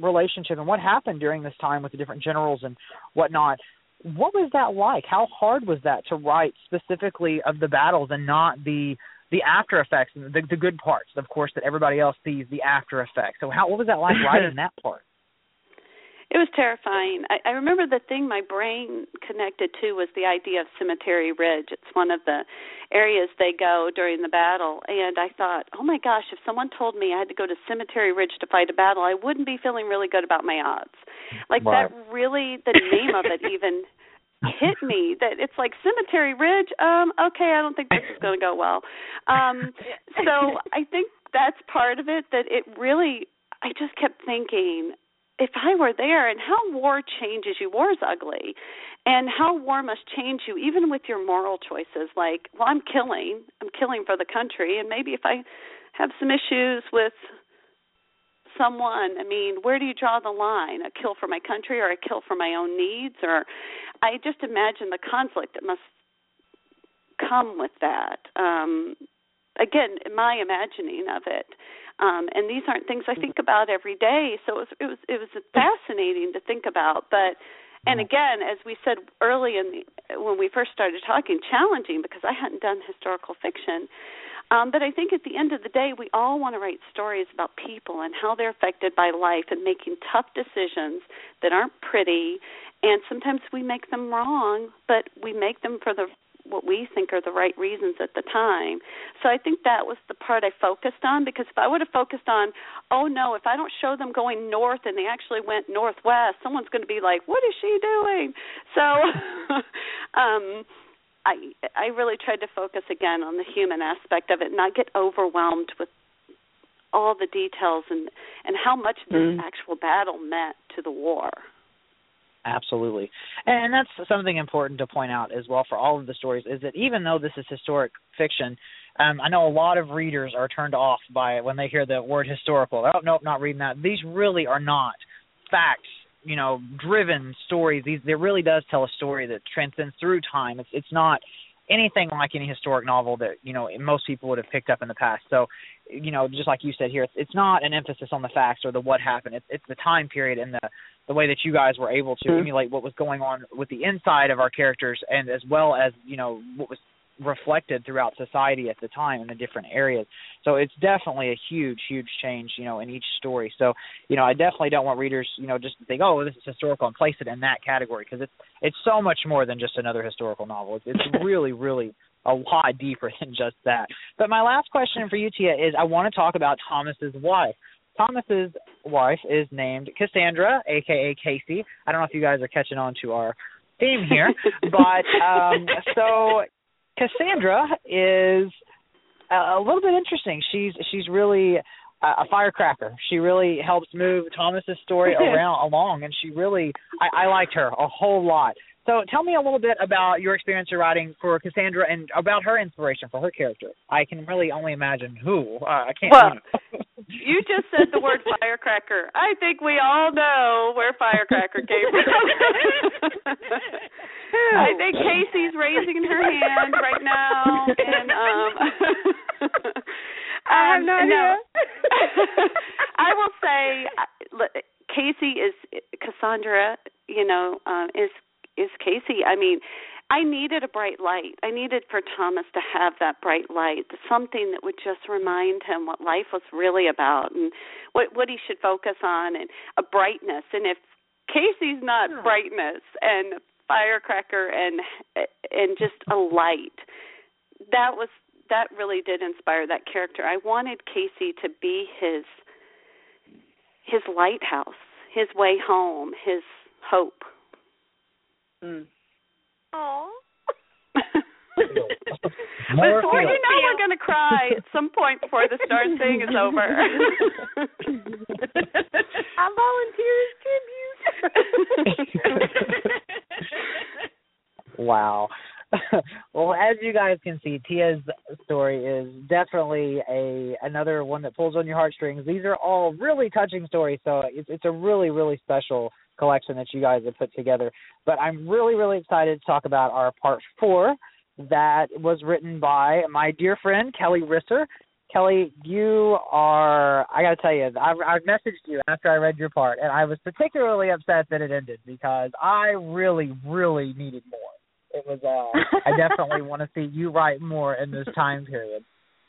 relationship and what happened during this time with the different generals and whatnot. What was that like? How hard was that to write specifically of the battles and not the the after effects and the, the good parts, of course, that everybody else sees the after effects. So how what was that like writing that part? It was terrifying. I, I remember the thing my brain connected to was the idea of Cemetery Ridge. It's one of the areas they go during the battle, and I thought, oh my gosh, if someone told me I had to go to Cemetery Ridge to fight a battle, I wouldn't be feeling really good about my odds. Like right. that, really, the name of it even hit me that it's like cemetery ridge um okay i don't think this is going to go well um so i think that's part of it that it really i just kept thinking if I were there and how war changes you, war is ugly, and how war must change you even with your moral choices. Like, well, I'm killing, I'm killing for the country, and maybe if I have some issues with someone. I mean, where do you draw the line? A kill for my country or a kill for my own needs? Or I just imagine the conflict that must come with that. Um, again, my imagining of it. Um, and these aren't things I think about every day, so it was it was it was fascinating to think about. But and again, as we said early in the, when we first started talking, challenging because I hadn't done historical fiction. Um, but I think at the end of the day, we all want to write stories about people and how they're affected by life and making tough decisions that aren't pretty. And sometimes we make them wrong, but we make them for the what we think are the right reasons at the time. So I think that was the part I focused on because if I would have focused on, oh no, if I don't show them going north and they actually went northwest, someone's going to be like, what is she doing? So um I I really tried to focus again on the human aspect of it, and not get overwhelmed with all the details and and how much this mm. actual battle meant to the war. Absolutely. And that's something important to point out as well for all of the stories is that even though this is historic fiction, um, I know a lot of readers are turned off by it when they hear the word historical. Oh, nope, not reading that. These really are not facts, you know, driven stories. These it really does tell a story that transcends through time. It's it's not anything like any historic novel that you know most people would have picked up in the past. So, you know, just like you said here, it's, it's not an emphasis on the facts or the what happened. It's it's the time period and the the way that you guys were able to mm-hmm. emulate what was going on with the inside of our characters, and as well as you know what was reflected throughout society at the time in the different areas. So it's definitely a huge, huge change, you know, in each story. So, you know, I definitely don't want readers, you know, just to think, oh, this is historical and place it in that category because it's it's so much more than just another historical novel. It's, it's really, really a lot deeper than just that. But my last question for you, Tia, is I want to talk about Thomas's wife. Thomas's wife is named Cassandra, aka Casey. I don't know if you guys are catching on to our theme here, but um so Cassandra is uh, a little bit interesting. She's she's really a firecracker. She really helps move Thomas's story around along, and she really I, I liked her a whole lot. So tell me a little bit about your experience of writing for Cassandra and about her inspiration for her character. I can really only imagine who. Uh, I can't. Well, you, just said the word firecracker. I think we all know where firecracker came from. I think Casey's raising her hand right now, and um. I have no um, idea. I will say, uh, Casey is Cassandra. You know, uh, is is Casey. I mean, I needed a bright light. I needed for Thomas to have that bright light, something that would just remind him what life was really about and what what he should focus on and a brightness. And if Casey's not oh. brightness and firecracker and and just a light, that was that really did inspire that character. I wanted Casey to be his his lighthouse, his way home, his hope. Mm. Aww. but well, you know we're going to cry at some point before the Stars thing is over. I volunteer as tribute. wow. well, as you guys can see, Tia's story is definitely a another one that pulls on your heartstrings. These are all really touching stories, so it's it's a really really special collection that you guys have put together. But I'm really, really excited to talk about our part four that was written by my dear friend Kelly Risser. Kelly, you are, I got to tell you, I've, I've messaged you after I read your part, and I was particularly upset that it ended because I really, really needed more. It was, uh, I definitely want to see you write more in this time period.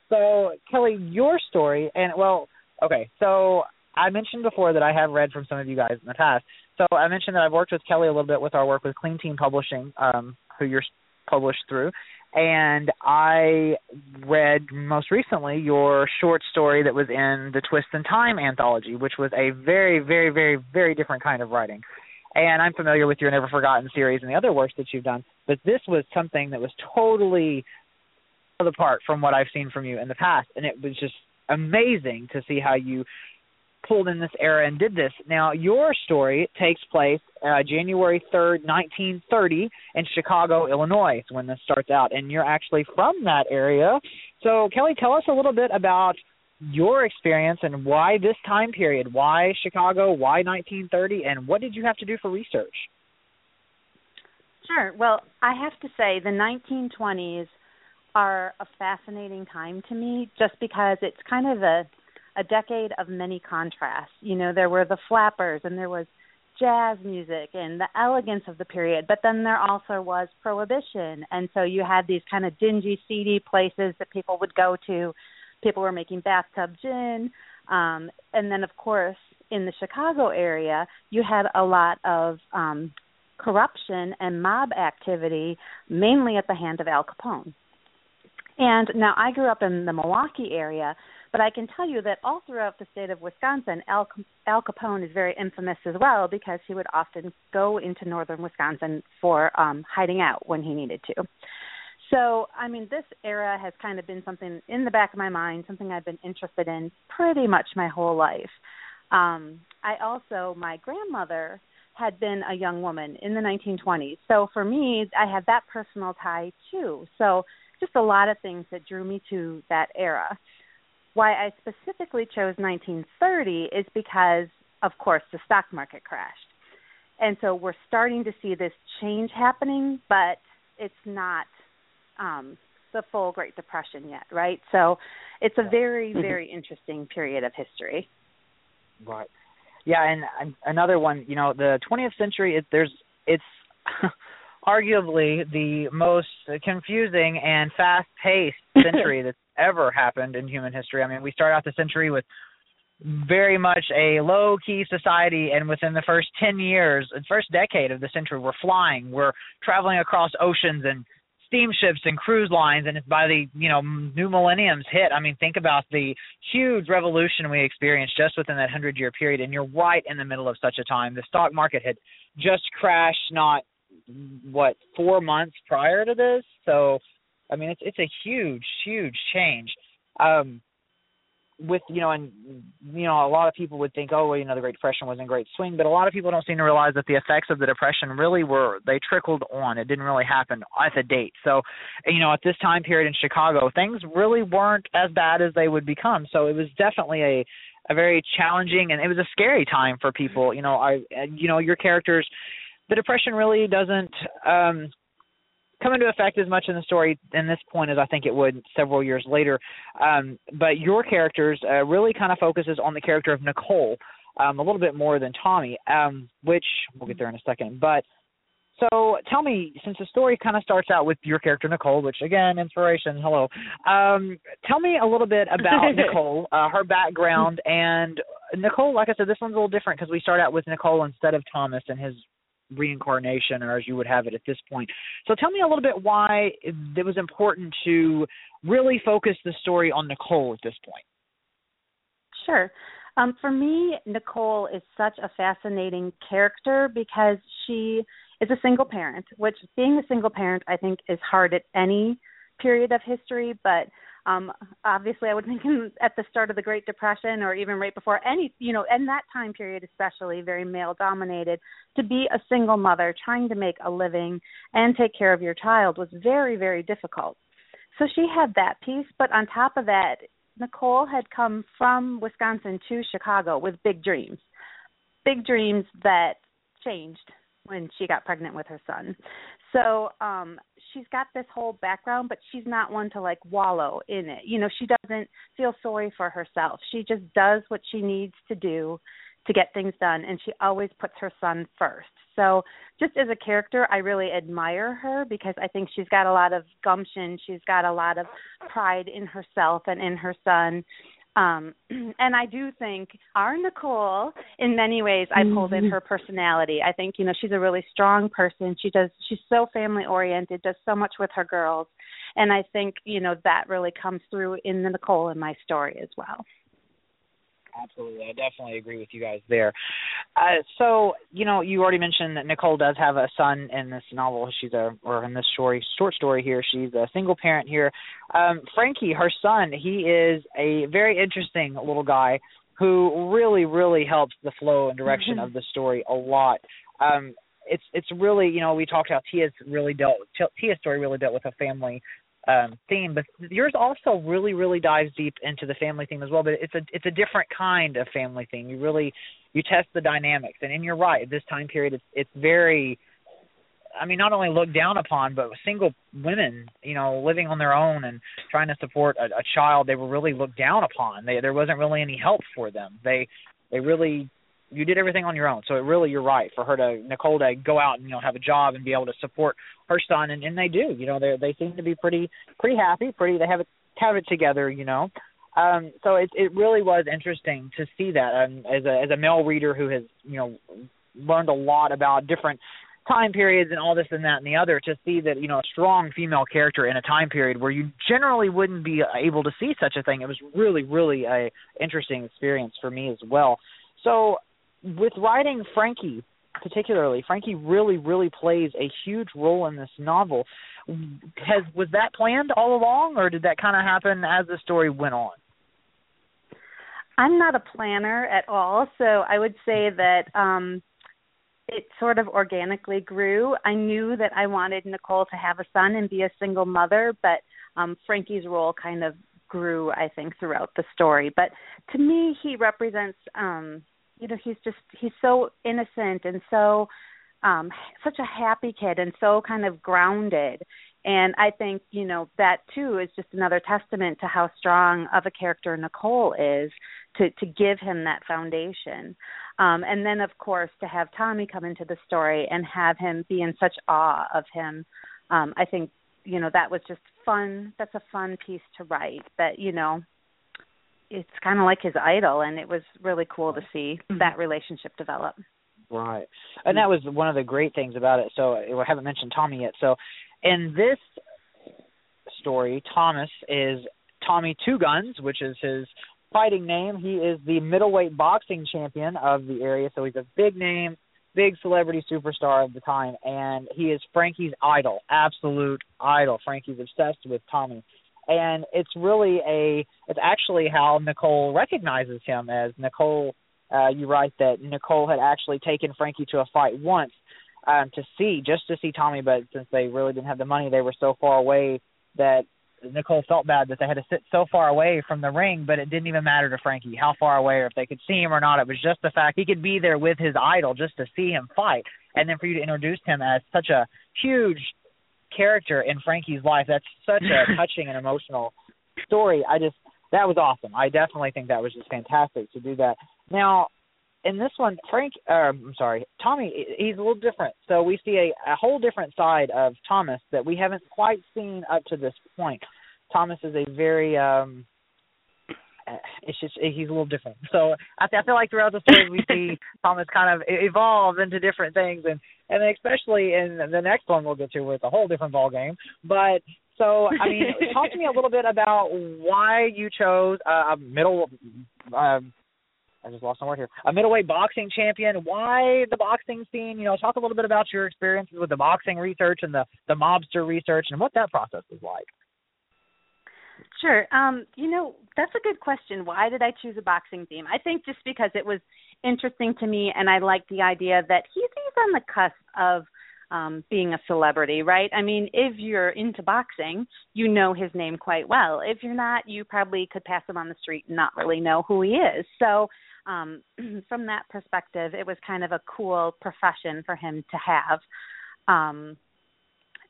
So, Kelly, your story, and well, okay, so I mentioned before that I have read from some of you guys in the past. So I mentioned that I've worked with Kelly a little bit with our work with Clean Teen Publishing, um, who you're published through. And I read most recently your short story that was in the Twist and Time anthology, which was a very, very, very, very different kind of writing. And I'm familiar with your Never Forgotten series and the other works that you've done, but this was something that was totally apart from what I've seen from you in the past, and it was just amazing to see how you pulled in this era and did this. Now, your story takes place uh, January 3rd, 1930, in Chicago, Illinois, when this starts out, and you're actually from that area. So, Kelly, tell us a little bit about your experience and why this time period, why Chicago, why 1930, and what did you have to do for research? Sure. Well, I have to say the 1920s are a fascinating time to me just because it's kind of a a decade of many contrasts. You know, there were the flappers and there was jazz music and the elegance of the period, but then there also was prohibition. And so you had these kind of dingy, seedy places that people would go to. People were making bathtub gin. Um, and then, of course, in the Chicago area, you had a lot of um, corruption and mob activity, mainly at the hand of Al Capone. And now I grew up in the Milwaukee area, but I can tell you that all throughout the state of Wisconsin, Al, Al Capone is very infamous as well because he would often go into northern Wisconsin for um hiding out when he needed to. So, I mean, this era has kind of been something in the back of my mind, something I've been interested in pretty much my whole life. Um, I also, my grandmother had been a young woman in the 1920s. So for me, I had that personal tie too. So just a lot of things that drew me to that era. Why I specifically chose 1930 is because, of course, the stock market crashed. And so we're starting to see this change happening, but it's not um, the full Great Depression yet, right? So it's a very, Mm-hmm. very interesting period of history. Right. Yeah, and another one, you know, the 20th century, it, there's it's arguably the most confusing and fast-paced century that's ever happened in human history. I mean, we start out the century with very much a low key society and within the first 10 years the first decade of the century we're flying. We're traveling across oceans and steamships and cruise lines and by the you know new millennium's hit. I mean think about the huge revolution we experienced just within that 100 year period and you're right in the middle of such a time. The stock market had just crashed not what 4 months prior to this? So i mean it's it's a huge huge change. Um with you know and you know a lot of people would think oh well you know the great depression was in great swing but a lot of people don't seem to realize that the effects of the depression really were they trickled on. It didn't really happen at the date. So you know at this time period in chicago things really weren't as bad as they would become. So it was definitely a a very challenging and it was a scary time for people. You know i you know your characters the depression really doesn't um come into effect as much in the story in this point as I think it would several years later. Um, but your characters uh, really kind of focuses on the character of Nicole um, a little bit more than Tommy, um, which we'll get there in a second. But so tell me, since the story kind of starts out with your character Nicole, which again, inspiration, hello. Um, tell me a little bit about Nicole, uh, her background, and Nicole. Like I said, this one's a little different because we start out with Nicole instead of Thomas and his reincarnation or as you would have it at this point. So tell me a little bit why it was important to really focus the story on Nicole at this point. Sure. Um, for me, Nicole is such a fascinating character because she is a single parent, which being a single parent I think is hard at any period of history, but um obviously I would think in, at the start of the Great Depression or even right before any you know in that time period especially very male dominated to be a single mother trying to make a living and take care of your child was very very difficult. So she had that piece, but on top of that Nicole had come from Wisconsin to Chicago with big dreams. Big dreams that changed when she got pregnant with her son. So, um she's got this whole background, but she's not one to like wallow in it. You know, she doesn't feel sorry for herself. She just does what she needs to do to get things done and she always puts her son first. So, just as a character, I really admire her because I think she's got a lot of gumption, she's got a lot of pride in herself and in her son. Um and I do think our Nicole in many ways I pulled in her personality. I think, you know, she's a really strong person. She does she's so family oriented, does so much with her girls. And I think, you know, that really comes through in the Nicole in my story as well. Absolutely, I definitely agree with you guys there. Uh, so, you know, you already mentioned that Nicole does have a son in this novel. She's a, or in this story, short story here. She's a single parent here. Um, Frankie, her son, he is a very interesting little guy who really, really helps the flow and direction of the story a lot. Um, it's it's really, you know, we talked about Tia's really dealt Tia's story really dealt with a family um, theme, but yours also really, really dives deep into the family theme as well. But it's a it's a different kind of family theme. You really you test the dynamics, and, and you're right. This time period, it's it's very I mean, not only looked down upon, but single women, you know, living on their own and trying to support a, a child, they were really looked down upon. They, there wasn't really any help for them. They, they really, you did everything on your own. So it really, you're right for her to Nicole to go out and you know have a job and be able to support her son, and, and they do. You know, they they seem to be pretty pretty happy, pretty they have it have it together. You know. Um, so it it really was interesting to see that um, as a as a male reader who has you know learned a lot about different time periods and all this and that and the other to see that you know a strong female character in a time period where you generally wouldn't be able to see such a thing it was really really a interesting experience for me as well so with writing frankie particularly frankie really really plays a huge role in this novel has was that planned all along or did that kind of happen as the story went on i'm not a planner at all so i would say that um it sort of organically grew. I knew that I wanted Nicole to have a son and be a single mother, but um Frankie's role kind of grew, I think, throughout the story. But to me, he represents um you know, he's just he's so innocent and so um such a happy kid and so kind of grounded and I think, you know, that too is just another testament to how strong of a character Nicole is to to give him that foundation. Um, and then, of course, to have Tommy come into the story and have him be in such awe of him, um, I think, you know, that was just fun. That's a fun piece to write. That you know, it's kind of like his idol, and it was really cool to see mm-hmm. that relationship develop. Right, and that was one of the great things about it. So I haven't mentioned Tommy yet. So in this story, Thomas is Tommy Two Guns, which is his fighting name. He is the middleweight boxing champion of the area, so he's a big name, big celebrity superstar of the time, and he is Frankie's idol, absolute idol. Frankie's obsessed with Tommy. And it's really a it's actually how Nicole recognizes him as Nicole uh you write that Nicole had actually taken Frankie to a fight once um, to see, just to see Tommy. But since they really didn't have the money, they were so far away that Nicole felt bad that they had to sit so far away from the ring. But it didn't even matter to Frankie how far away or if they could see him or not. It was just the fact he could be there with his idol just to see him fight, and then for you to introduce him as such a huge character in Frankie's life. That's such a touching and emotional story. I just that was awesome. I definitely think that was just fantastic to do that. Now, in this one, Frank, uh, I'm sorry, Tommy, he's a little different. So we see a, a whole different side of Thomas that we haven't quite seen up to this point. Thomas is a very, um it's just he's a little different. So I, I feel like throughout the story we see Thomas kind of evolve into different things, and and especially in the next one we'll get to where it's a whole different ball game. But so I mean, talk to me a little bit about why you chose a middle. Uh, I just lost my word here. A middleweight boxing champion. Why the boxing scene? You know, talk a little bit about your experiences with the boxing research and the the mobster research and what that process was like. Sure. Um, you know, that's a good question. Why did I choose a boxing theme? I think just because it was interesting to me and I liked the idea that he's he's on the cusp of um being a celebrity, right? I mean, if you're into boxing, you know his name quite well. If you're not, you probably could pass him on the street and not really know who he is. So, um, from that perspective, it was kind of a cool profession for him to have. Um,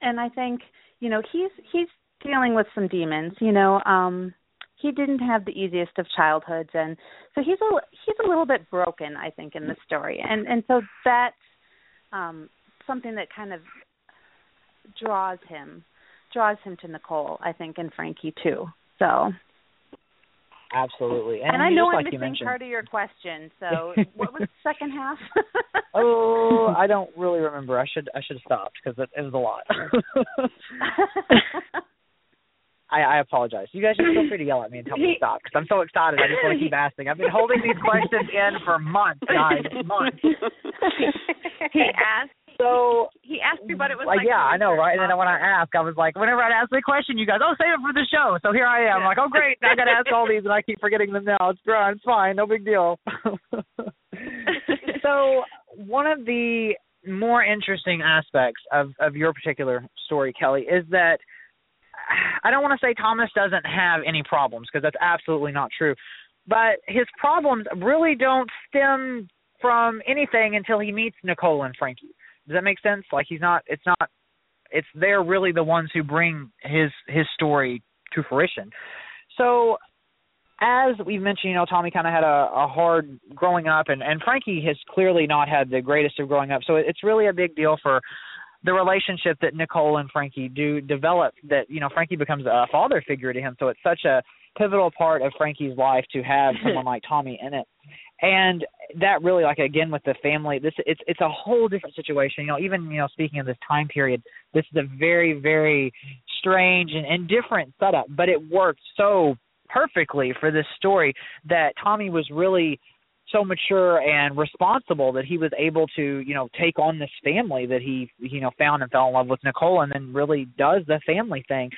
and I think, you know, he's he's dealing with some demons. You know, um, he didn't have the easiest of childhoods, and so he's a he's a little bit broken, I think, in the story. And and so that's um, something that kind of draws him draws him to Nicole, I think, and Frankie too. So Absolutely. And, and I know I'm like missing part of your question. So what was the second half? oh, I don't really remember. I should I should have stopped because it, it was a lot. I, I apologize. You guys just feel free to yell at me and tell me to stop because I'm so excited. I just want to keep asking. I've been holding these questions in for months, guys, months. he asked so he asked me what it was like. Yeah, I know, right? And then when I ask, I was like, whenever I'd ask the question, you guys, oh, save it for the show. So here I am, like, oh, great, I got to ask all these, and I keep forgetting them now. It's it's fine, no big deal. so one of the more interesting aspects of of your particular story, Kelly, is that I don't want to say Thomas doesn't have any problems because that's absolutely not true. But his problems really don't stem from anything until he meets Nicole and Frankie. Does that make sense? Like he's not it's not it's they're really the ones who bring his his story to fruition. So as we've mentioned, you know, Tommy kind of had a, a hard growing up, and and Frankie has clearly not had the greatest of growing up. So it's really a big deal for the relationship that Nicole and Frankie do develop. That you know, Frankie becomes a father figure to him. So it's such a pivotal part of Frankie's life to have someone like Tommy in it. And that really, like again with the family, this it's it's a whole different situation. You know, even you know, speaking of this time period, this is a very very strange and, and different setup, but it worked so perfectly for this story that Tommy was really so mature and responsible that he was able to you know take on this family that he you know found and fell in love with Nicole and then really does the family thing.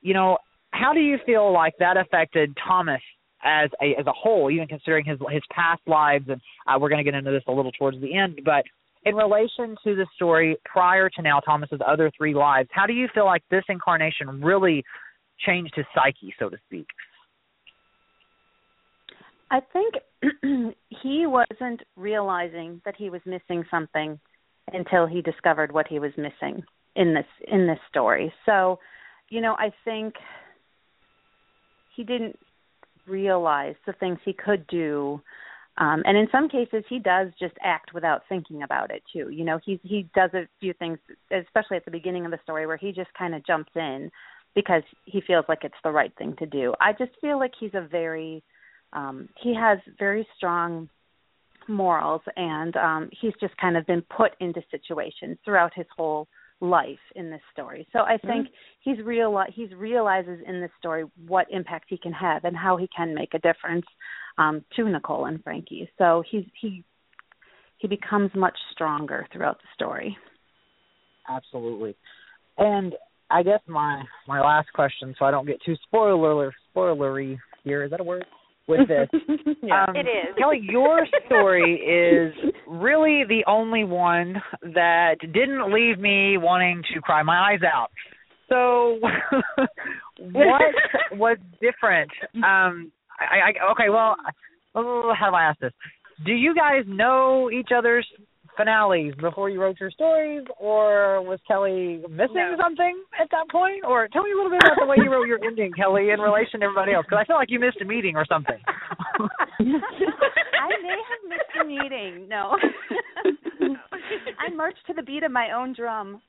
You know, how do you feel like that affected Thomas as a as a whole, even considering his his past lives and uh, we're going to get into this a little towards the end, but in relation to the story prior to now Thomas's other three lives, how do you feel like this incarnation really changed his psyche, so to speak? I think he wasn't realizing that he was missing something until he discovered what he was missing in this in this story. So, you know, I think he didn't realize the things he could do. Um, and in some cases, he does just act without thinking about it too. You know, he he does a few things, especially at the beginning of the story, where he just kind of jumps in because he feels like it's the right thing to do. I just feel like he's a very um, he has very strong morals, and um, he's just kind of been put into situations throughout his whole life in this story. So I think mm-hmm. he's real he's realizes in this story what impact he can have and how he can make a difference um, to Nicole and Frankie. So he's he he becomes much stronger throughout the story. Absolutely. And I guess my my last question, so I don't get too spoiler spoilery here. Is that a word? With this. yeah, um, it is. Kelly, your story is really the only one that didn't leave me wanting to cry my eyes out. So, what was different? Um, I, I okay. Well, how do I ask this? Do you guys know each other's finales before you wrote your stories, or was Kelly missing no. something at that point? Or tell me a little bit about the way you wrote your ending, Kelly, in relation to everybody else, because I feel like you missed a meeting or something. I may have missed a meeting. No, I marched to the beat of my own drum.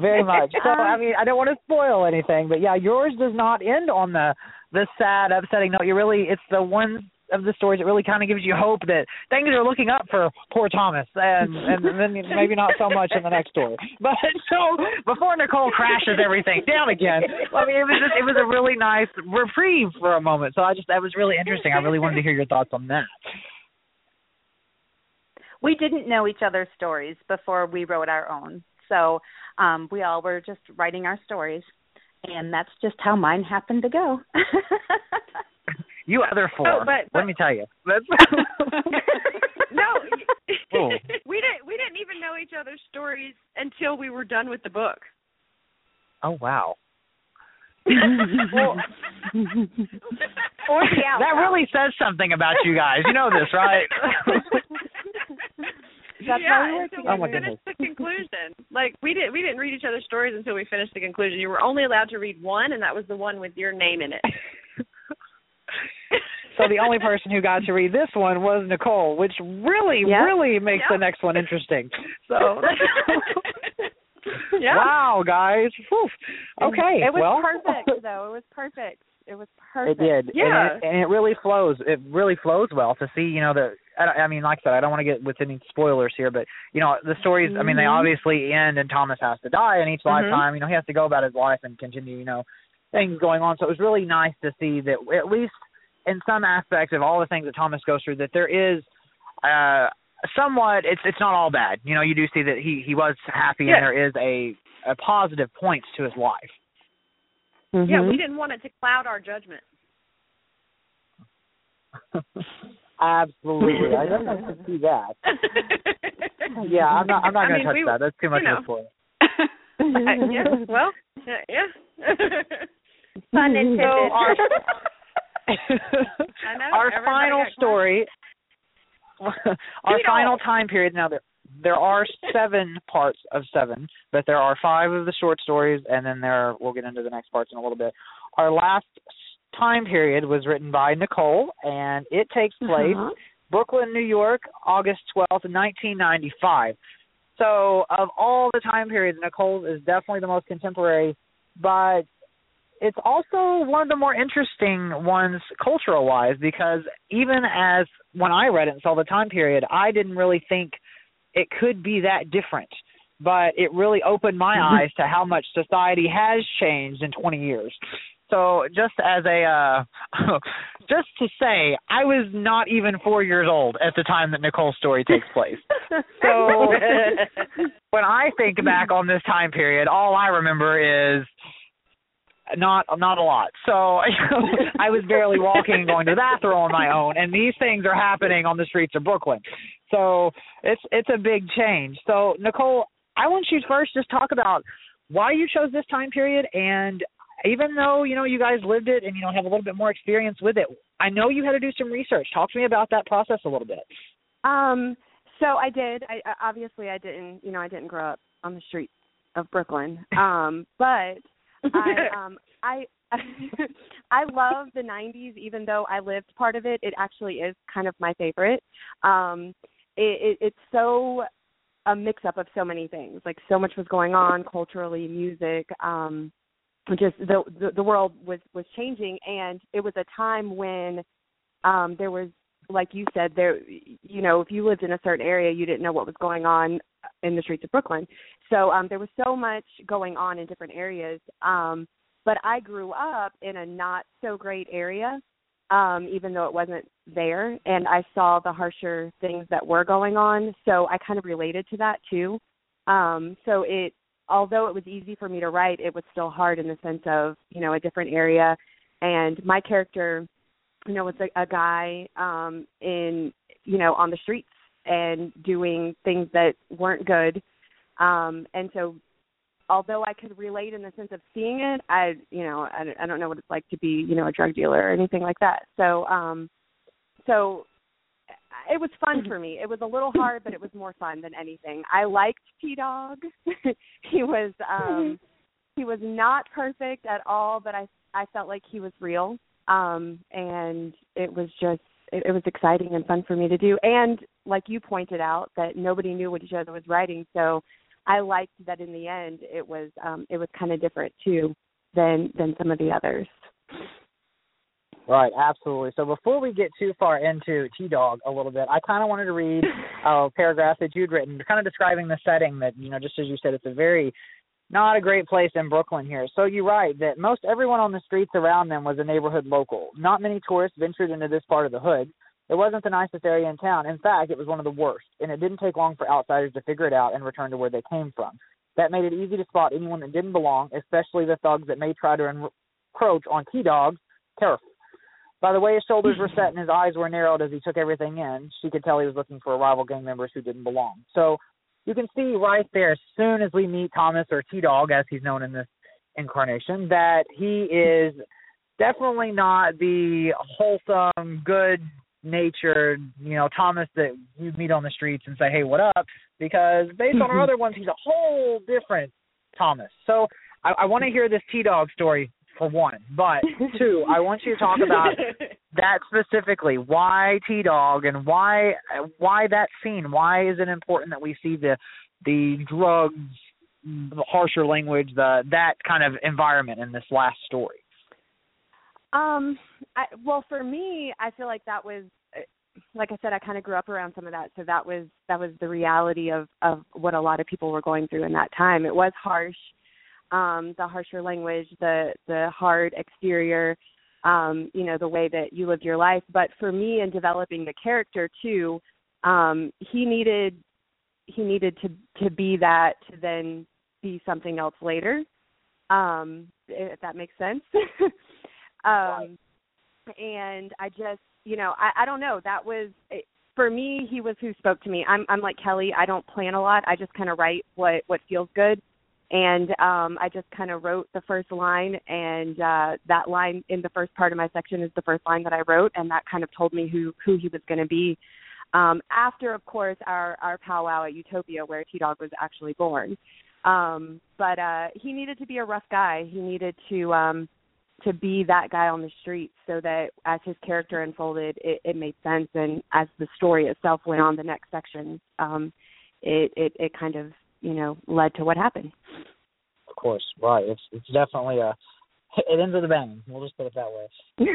Very much. So um, I mean, I don't want to spoil anything, but yeah, yours does not end on the the sad, upsetting note. You really, it's the ones of the stories it really kind of gives you hope that things are looking up for poor Thomas, and and then maybe not so much in the next story. But so before Nicole crashes everything down again, I mean it was just it was a really nice reprieve for a moment. So I just that was really interesting. I really wanted to hear your thoughts on that. We didn't know each other's stories before we wrote our own, so um, we all were just writing our stories, and that's just how mine happened to go. You other four. Oh, but, but, let me tell you. That's no, oh. we didn't. We didn't even know each other's stories until we were done with the book. Oh wow. well, that really says something about you guys. You know this, right? That's yeah, until oh we finished the conclusion. Like we didn't we didn't read each other's stories until we finished the conclusion. You were only allowed to read one, and that was the one with your name in it so the only person who got to read this one was Nicole, which really, yep. really makes yep. the next one interesting. So. yeah. Wow, guys. Whew. Okay. It was well. perfect, though. It was perfect. It was perfect. It did. Yeah. And it, and it really flows. It really flows well to see, you know, the. I, I mean, like I said, I don't want to get with any spoilers here, but you know, the stories. Mm-hmm. I mean, they mm-hmm. obviously end, and Thomas has to die in each mm-hmm. lifetime. You know, he has to go about his life and continue, you know, things going on. So it was really nice to see that at least in some aspects of all the things that Thomas goes through, that there is uh, somewhat. It's it's not all bad. You know, you do see that he he was happy, yeah. and there is a a positive points to his life. Mm-hmm. Yeah, we didn't want it to cloud our judgment. Absolutely, I don't have to see that. yeah, I'm not. I'm not going to touch we, that. That's too much you know. of a spoiler. yeah, well, yeah. Pun intended. So our, I know. our final story, our final time period. Now there there are seven parts of seven, but there are five of the short stories, and then there we'll get into the next parts in a little bit. Our last time period was written by Nicole, and it takes place Uh-huh. Brooklyn, New York, August twelfth, nineteen ninety five. So of all the time periods, Nicole's is definitely the most contemporary, but it's also one of the more interesting ones cultural wise because even as when I read it and saw the time period, I didn't really think it could be that different. But it really opened my eyes to how much society has changed in 20 years. So just as a uh just to say, I was not even 4 years old at the time that Nicole's story takes place. So when I think back on this time period, all I remember is not not a lot. So I was barely walking and going to the bathroom on my own, and these things are happening on the streets of Brooklyn. So it's it's a big change. So Nicole, I want you to first just talk about why you chose this time period, and even though you know you guys lived it and you know have a little bit more experience with it, I know you had to do some research. Talk to me about that process a little bit. Um, so I did. I I- obviously I didn't. You know, I didn't grow up on the streets of Brooklyn. Um, but I um I I love the 90s even though I lived part of it. It actually is kind of my favorite. Um it, it it's so a mix up of so many things. Like so much was going on culturally, music, um just the, the the world was was changing and it was a time when um there was like you said there you know if you lived in a certain area you didn't know what was going on in the streets of Brooklyn. So um there was so much going on in different areas. Um but I grew up in a not so great area um even though it wasn't there and I saw the harsher things that were going on. So I kind of related to that too. Um so it although it was easy for me to write, it was still hard in the sense of, you know, a different area and my character you know, was a, a guy um in you know, on the streets and doing things that weren't good. Um and so although I could relate in the sense of seeing it, I you know, I, I don't know what it's like to be, you know, a drug dealer or anything like that. So um so it was fun for me. It was a little hard, but it was more fun than anything. I liked T Dog. he was um he was not perfect at all, but I I felt like he was real. Um and it was just it, it was exciting and fun for me to do. And like you pointed out that nobody knew what each other was writing, so I liked that in the end it was um it was kind of different too than than some of the others. Right, absolutely. So before we get too far into T Dog a little bit, I kind of wanted to read a paragraph that you'd written, kind of describing the setting. That you know, just as you said, it's a very not a great place in Brooklyn here. So you write that most everyone on the streets around them was a neighborhood local. Not many tourists ventured into this part of the hood. It wasn't the nicest area in town. In fact, it was one of the worst, and it didn't take long for outsiders to figure it out and return to where they came from. That made it easy to spot anyone that didn't belong, especially the thugs that may try to encroach on T Dog's turf. By the way his shoulders were set and his eyes were narrowed as he took everything in, she could tell he was looking for rival gang members who didn't belong. So you can see right there, as soon as we meet Thomas or T Dog, as he's known in this incarnation, that he is definitely not the wholesome, good natured, you know, Thomas that you meet on the streets and say, Hey, what up? Because based on our mm-hmm. other ones, he's a whole different Thomas. So I, I want to hear this T Dog story for one. But two, I want you to talk about that specifically. Why T Dog and why why that scene? Why is it important that we see the the drugs, the harsher language, the that kind of environment in this last story? Um, I, well, for me, I feel like that was, like I said, I kind of grew up around some of that, so that was that was the reality of of what a lot of people were going through in that time. It was harsh, um, the harsher language, the the hard exterior, um, you know, the way that you lived your life. But for me, in developing the character too, um, he needed he needed to to be that to then be something else later. Um, if that makes sense. um and i just you know i i don't know that was it, for me he was who spoke to me i'm i'm like kelly i don't plan a lot i just kind of write what what feels good and um I just kind of wrote the first line and uh that line in the first part of my section is the first line that I wrote and that kind of told me who who he was going to be. Um after of course our our powwow at Utopia where T-Dog was actually born. Um but uh he needed to be a rough guy. He needed to um to be that guy on the street so that as his character unfolded it, it made sense. And as the story itself went on the next section um it it it kind of you know led to what happened. Of course right. It's it's definitely a it ends with a bang. We'll just put it that way.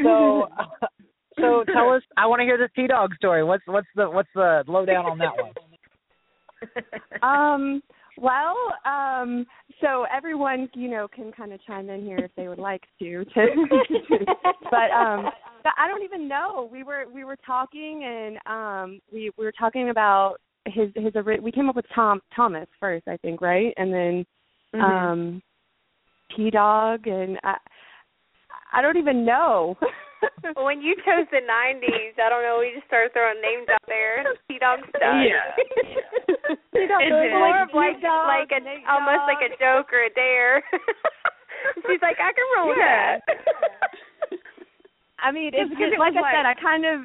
So so tell us i want to hear this t dog story. What's what's the what's the lowdown on that one? Um well, um, so everyone, you know, can kind of chime in here if they would like to. to but um, I don't even know. We were we were talking and um, we we were talking about his his we came up with Tom Thomas first, I think, right? And then mm-hmm. um, T Dog and I I don't even know. when you chose the '90s, I don't know. We just started throwing names out there. P Dog stuff. Yeah. it's more of like dog, like a almost like a joke or a dare. She's like, I can roll with yeah. that. I mean, it's because like I said, I kind of.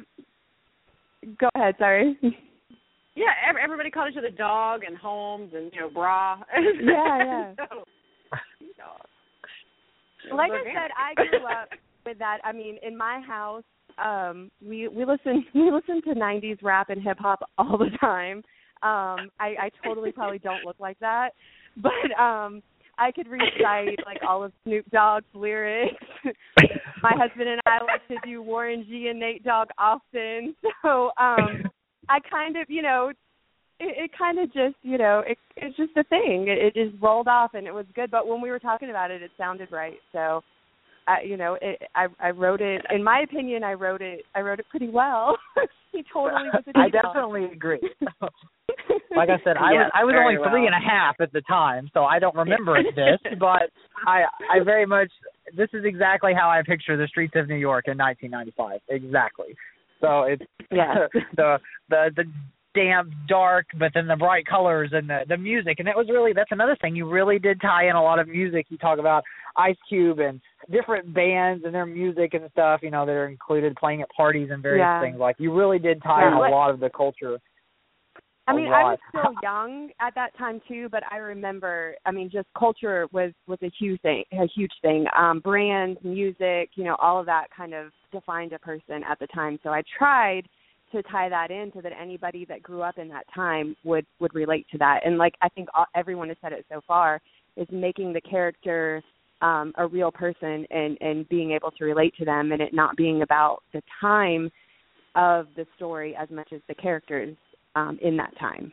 Go ahead. Sorry. Yeah, everybody called each other dog and Holmes and you know bra. yeah, yeah. so, like I said, I grew up with that. I mean, in my house, um, we we listen we listen to '90s rap and hip hop all the time. Um, I, I totally probably don't look like that, but um, I could recite like all of Snoop Dogg's lyrics. my husband and I like to do Warren G and Nate Dogg often, so um, I kind of, you know, it, it kind of just, you know, it, it's just a thing. It, it just rolled off and it was good. But when we were talking about it, it sounded right. So I, you know, it, I I wrote it. In my opinion, I wrote it. I wrote it pretty well. he totally was. A I definitely agree. like I said, I yes, was I was only well. three and a half at the time, so I don't remember this, but I I very much this is exactly how I picture the streets of New York in 1995. Exactly. So it's yeah. the the the damp, dark, but then the bright colors and the the music, and that was really that's another thing. You really did tie in a lot of music. You talk about Ice Cube and different bands and their music and stuff, you know, that are included playing at parties and various yeah. things. Like you really did tie yeah. in a lot of the culture. I mean, I was still young at that time too, but I remember. I mean, just culture was was a huge thing, a huge thing. Um, brands, music, you know, all of that kind of defined a person at the time. So I tried to tie that in so that anybody that grew up in that time would would relate to that. And like I think all, everyone has said it so far, is making the character um, a real person and and being able to relate to them, and it not being about the time of the story as much as the characters um, in that time.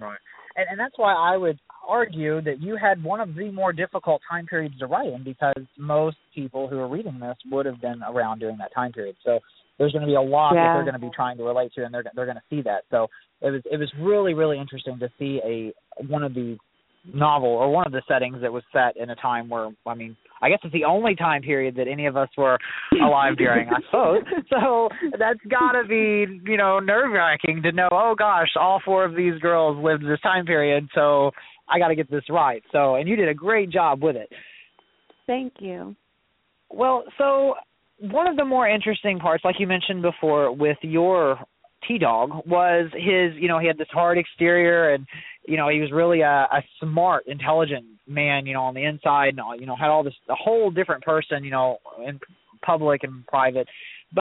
Right, and and that's why I would argue that you had one of the more difficult time periods to write in because most people who are reading this would have been around during that time period. So there's going to be a lot yeah. that they're going to be trying to relate to, and they're they're going to see that. So it was it was really really interesting to see a one of the novel or one of the settings that was set in a time where I mean I guess it's the only time period that any of us were alive during, I suppose. So that's got to be you know nerve wracking to know. Oh gosh, all four of these girls lived this time period, so I got to get this right. So and you did a great job with it. Thank you. Well, so one of the more interesting parts, like you mentioned before, with your T Dog was his. You know, he had this hard exterior and you know he was really a, a smart, intelligent man. You know, on the inside, and all, you know had all this a whole different person. You know, in public and private,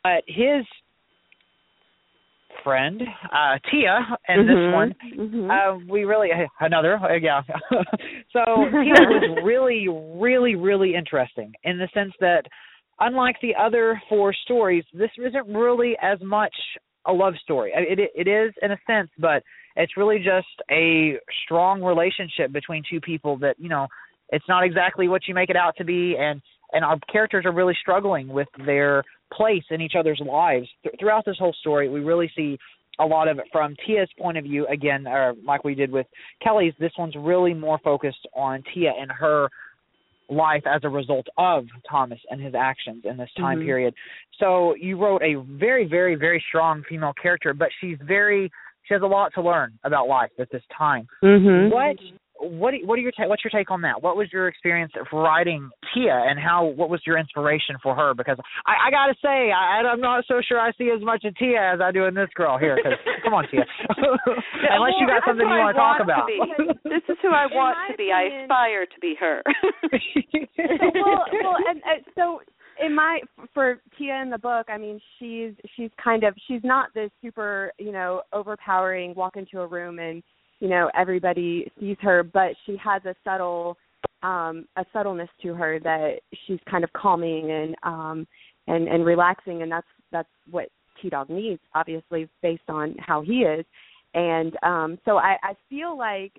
but his friend uh Tia and mm-hmm. this one mm-hmm. uh we really another uh, yeah so Tia was really really really interesting in the sense that unlike the other four stories this isn't really as much a love story it it, it is in a sense but it's really just a strong relationship between two people that you know it's not exactly what you make it out to be and and our characters are really struggling with their place in each other's lives Th- throughout this whole story we really see a lot of it from Tia's point of view again or like we did with Kelly's this one's really more focused on Tia and her life as a result of Thomas and his actions in this time mm-hmm. period so you wrote a very very very strong female character but she's very she has a lot to learn about life at this time. Mm-hmm. What what what are your ta- what's your take on that? What was your experience of writing Tia, and how what was your inspiration for her? Because I, I got to say, I, I'm not so sure I see as much of Tia as I do in this girl here. Cause, come on, Tia. Unless you got something you want to talk about. To this is who I want to be. Opinion, I aspire to be her. well, well, and, and so in my for Tia in the book, I mean, she's she's kind of she's not this super, you know, overpowering walk into a room and, you know, everybody sees her, but she has a subtle um a subtleness to her that she's kind of calming and um and and relaxing and that's that's what T Dog needs, obviously based on how he is. And um so I, I feel like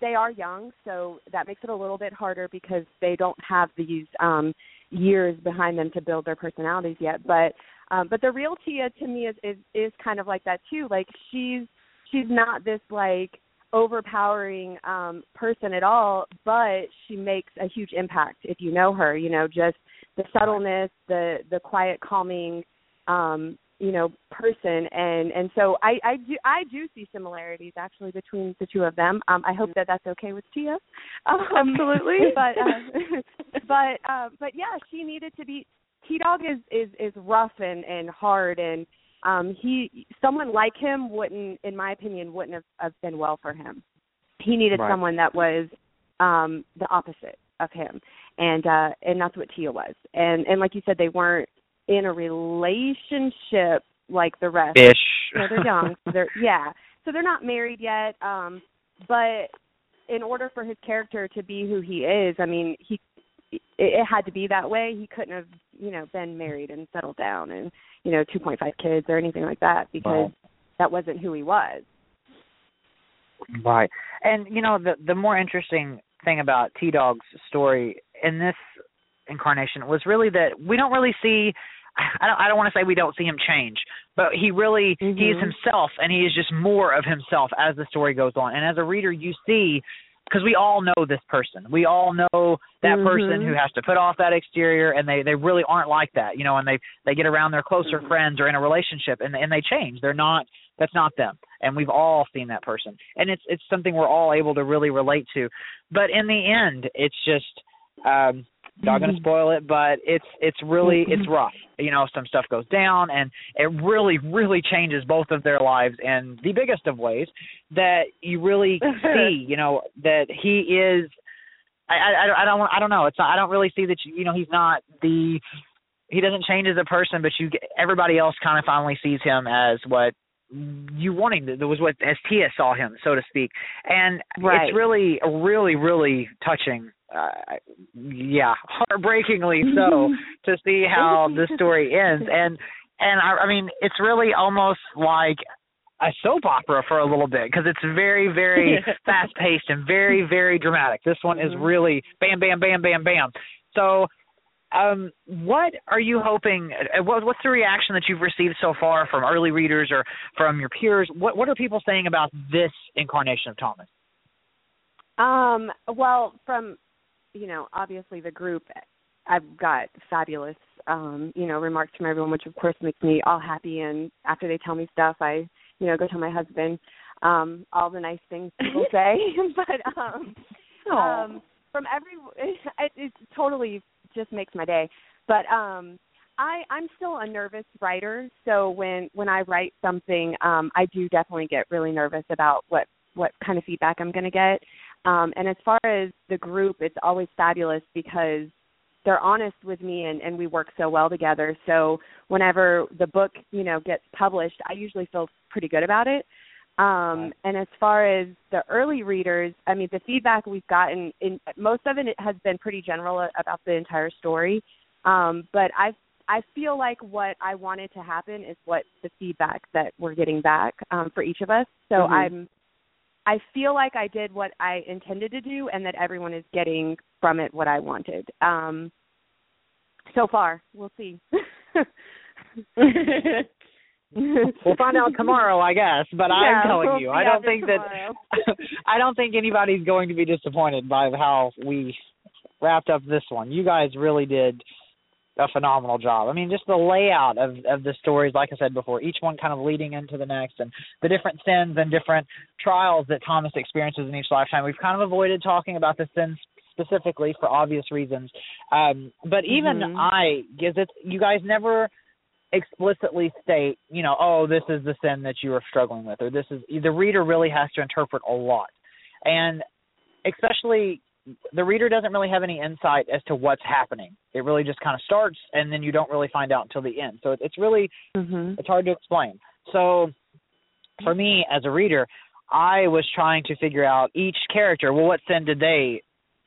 they are young, so that makes it a little bit harder because they don't have these um years behind them to build their personalities yet. But um but the real Tia to me is is is kind of like that too. Like she's she's not this like overpowering um person at all, but she makes a huge impact if you know her, you know, just the subtleness, the the quiet calming um you know person. And and so i i do i do see similarities actually between the two of them. Um i hope that that's okay with tia. Um, absolutely. but uh, but uh, but yeah she needed to be t dog is is is rough and and hard. And um he someone like him wouldn't in my opinion wouldn't have, have been well for him. He needed right. someone that was um the opposite of him. And uh and that's what tia was. And and like you said they weren't in a relationship like the rest. Ish. You know, they're young. So they're yeah. So they're not married yet. Um, but in order for his character to be who he is, I mean, he it, it had to be that way. He couldn't have, you know, been married and settled down and, you know, 2.5 kids or anything like that because that wasn't who he was. Right. And you know, the the more interesting thing about T Dog's story in this incarnation was really that we don't really see I don't I don't want to say we don't see him change, but he really mm-hmm. he is himself and he is just more of himself as the story goes on. And as a reader you see because we all know this person. We all know that mm-hmm. person who has to put off that exterior and they they really aren't like that, you know, and they they get around their closer mm-hmm. friends or in a relationship and and they change. They're not that's not them. And we've all seen that person. And it's it's something we're all able to really relate to. But in the end, it's just um not going to mm-hmm. spoil it, but it's it's really it's mm-hmm. rough. You know, some stuff goes down, and it really really changes both of their lives in the biggest of ways that you really see. You know that he is. I I, I don't I don't know. It's not, I don't really see that. You, you know, he's not the. He doesn't change as a person, but you everybody else kind of finally sees him as what you wanting that was what as Tia saw him, so to speak, and right. it's really, really, really touching. Uh, yeah, heartbreakingly so to see how the story ends, and and I, I mean it's really almost like a soap opera for a little bit because it's very, very fast paced and very, very dramatic. This one is really bam, bam, bam, bam, bam. So um, what are you hoping? Uh, what, what's the reaction that you've received so far from early readers or from your peers? What What are people saying about this incarnation of Thomas? Um, well, from you know, obviously the group, I've got fabulous, um, you know, remarks from everyone, which of course makes me all happy. And after they tell me stuff, I, you know, go tell my husband um, all the nice things people say. but um, um, from every, it, it totally just makes my day. But um I I'm still a nervous writer, so when when I write something, um I do definitely get really nervous about what what kind of feedback I'm going to get. Um and as far as the group, it's always fabulous because they're honest with me and and we work so well together. So whenever the book, you know, gets published, I usually feel pretty good about it. Um, and as far as the early readers, I mean, the feedback we've gotten, in most of it has been pretty general about the entire story. Um, but I I feel like what I wanted to happen is what the feedback that we're getting back um, for each of us. So mm-hmm. I'm I feel like I did what I intended to do, and that everyone is getting from it what I wanted. Um, so far, we'll see. we'll find out tomorrow, I guess. But yeah, I'm telling we'll you, I don't think tomorrow. that I don't think anybody's going to be disappointed by how we wrapped up this one. You guys really did a phenomenal job. I mean, just the layout of of the stories, like I said before, each one kind of leading into the next, and the different sins and different trials that Thomas experiences in each lifetime. We've kind of avoided talking about the sins specifically for obvious reasons, um, but even Mhm. I, because it's you guys never explicitly state, you know, oh, this is the sin that you are struggling with, or this is the reader really has to interpret a lot, and especially the reader doesn't really have any insight as to what's happening. It really just kind of starts, and then you don't really find out until the end. So it- it's really Mhm. it's hard to explain. So for me as a reader, I was trying to figure out each character. Well, what sin did they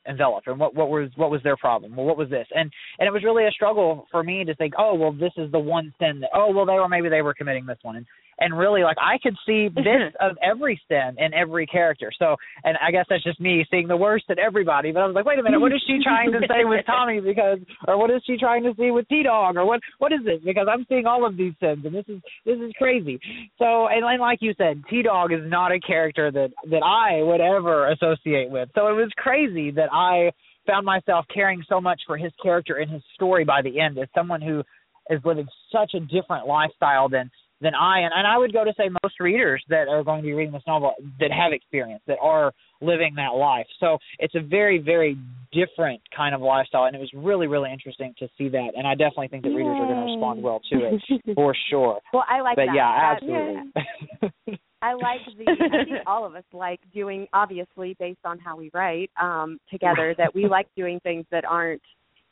envelop, and what what was what was their problem? Well, what was this? And and it was really a struggle for me to think, oh, well, this is the one sin that. Oh, well, they were maybe they were committing this one, and and really like I could see bits of every sin in every character. So, and I guess that's just me seeing the worst in everybody. But I was like, wait a minute, what is she trying to say with Tommy? Because, or what is she trying to see with T Dog? Or what what is this? Because I'm seeing all of these sins, and this is this is crazy. So, and, and like you said, T Dog is not a character that that I would ever associate with. So it was crazy that I found myself caring so much for his character and his story by the end as someone who is living such a different lifestyle than than I and, and I would go to say most readers that are going to be reading this novel that have experience that are living that life. So it's a very very different kind of lifestyle and it was really really interesting to see that and I definitely think that readers are going to respond well to it for sure. Well, I like but that. yeah, absolutely. I like the. I think all of us like doing, obviously, based on how we write um, together, that we like doing things that aren't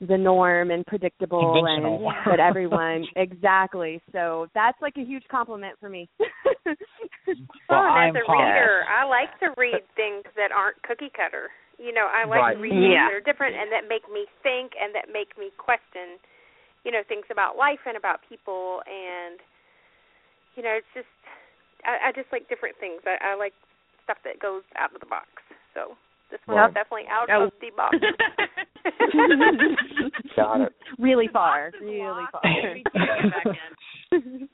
the norm and predictable, and Conventional. that everyone exactly. So that's like a huge compliment for me. well, Well, I'm as a Paul. reader, I like to read things that aren't cookie cutter. You know, I like Right. to read things Yeah. that are different and that make me think and that make me question, you know, things about life and about people and you know, it's just I, I just like different things. I, I like stuff that goes out of the box. So this one's Right. definitely out Oh. of the box. Got it. really far, really far.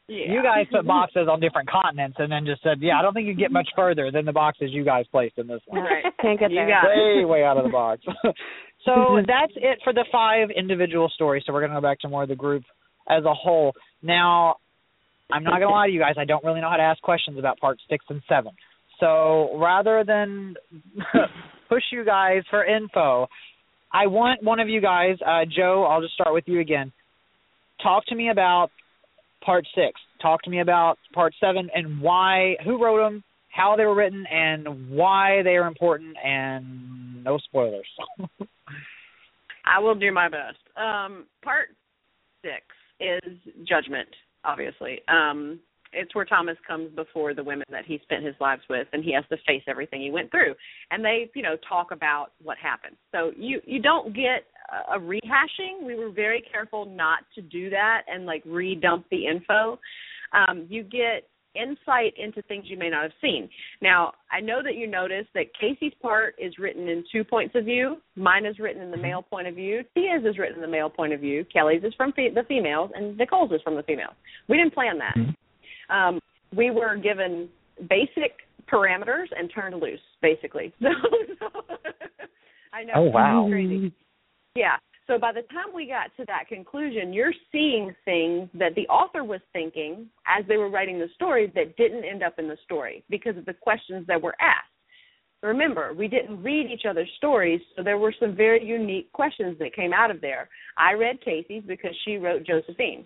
You guys put boxes on different continents and then just said, "Yeah, I don't think you can get much further than the boxes you guys placed in this one." Right. Can't get You there. got way, way out of the box. so that's it for the five individual stories. So we're going to go back to more of the group as a whole. Now, I'm not going to lie to you guys. I don't really know how to ask questions about part six and seven. So rather than push you guys for info, I want one of you guys, uh, Jo. I'll just start with you again. Talk to me about part six. Talk to me about part seven and why, who wrote them, how they were written, and why they are important. And no spoilers. I will do my best. Um, part six is judgment, obviously. Um, it's where Thomas comes before the women that he spent his lives with, and he has to face everything he went through. And they, you know, talk about what happened. So you you don't get a, rehashing. We were very careful not to do that and like redump the info. Um, you get insight into things you may not have seen. Now, I know that you noticed that Casey's part is written in two points of view. Mine is written in the male point of view. Tia's is written in the male point of view. Kelly's is from fe- the females, and Nicole's is from the females. We didn't plan that. Um, we were given basic parameters and turned loose, basically. So, I know. Oh, wow. Crazy. Yeah. So by the time we got to that conclusion, you're seeing things that the author was thinking as they were writing the story that didn't end up in the story because of the questions that were asked. Remember, we didn't read each other's stories, so there were some very unique questions that came out of there. I read Casey's because she wrote Josephine.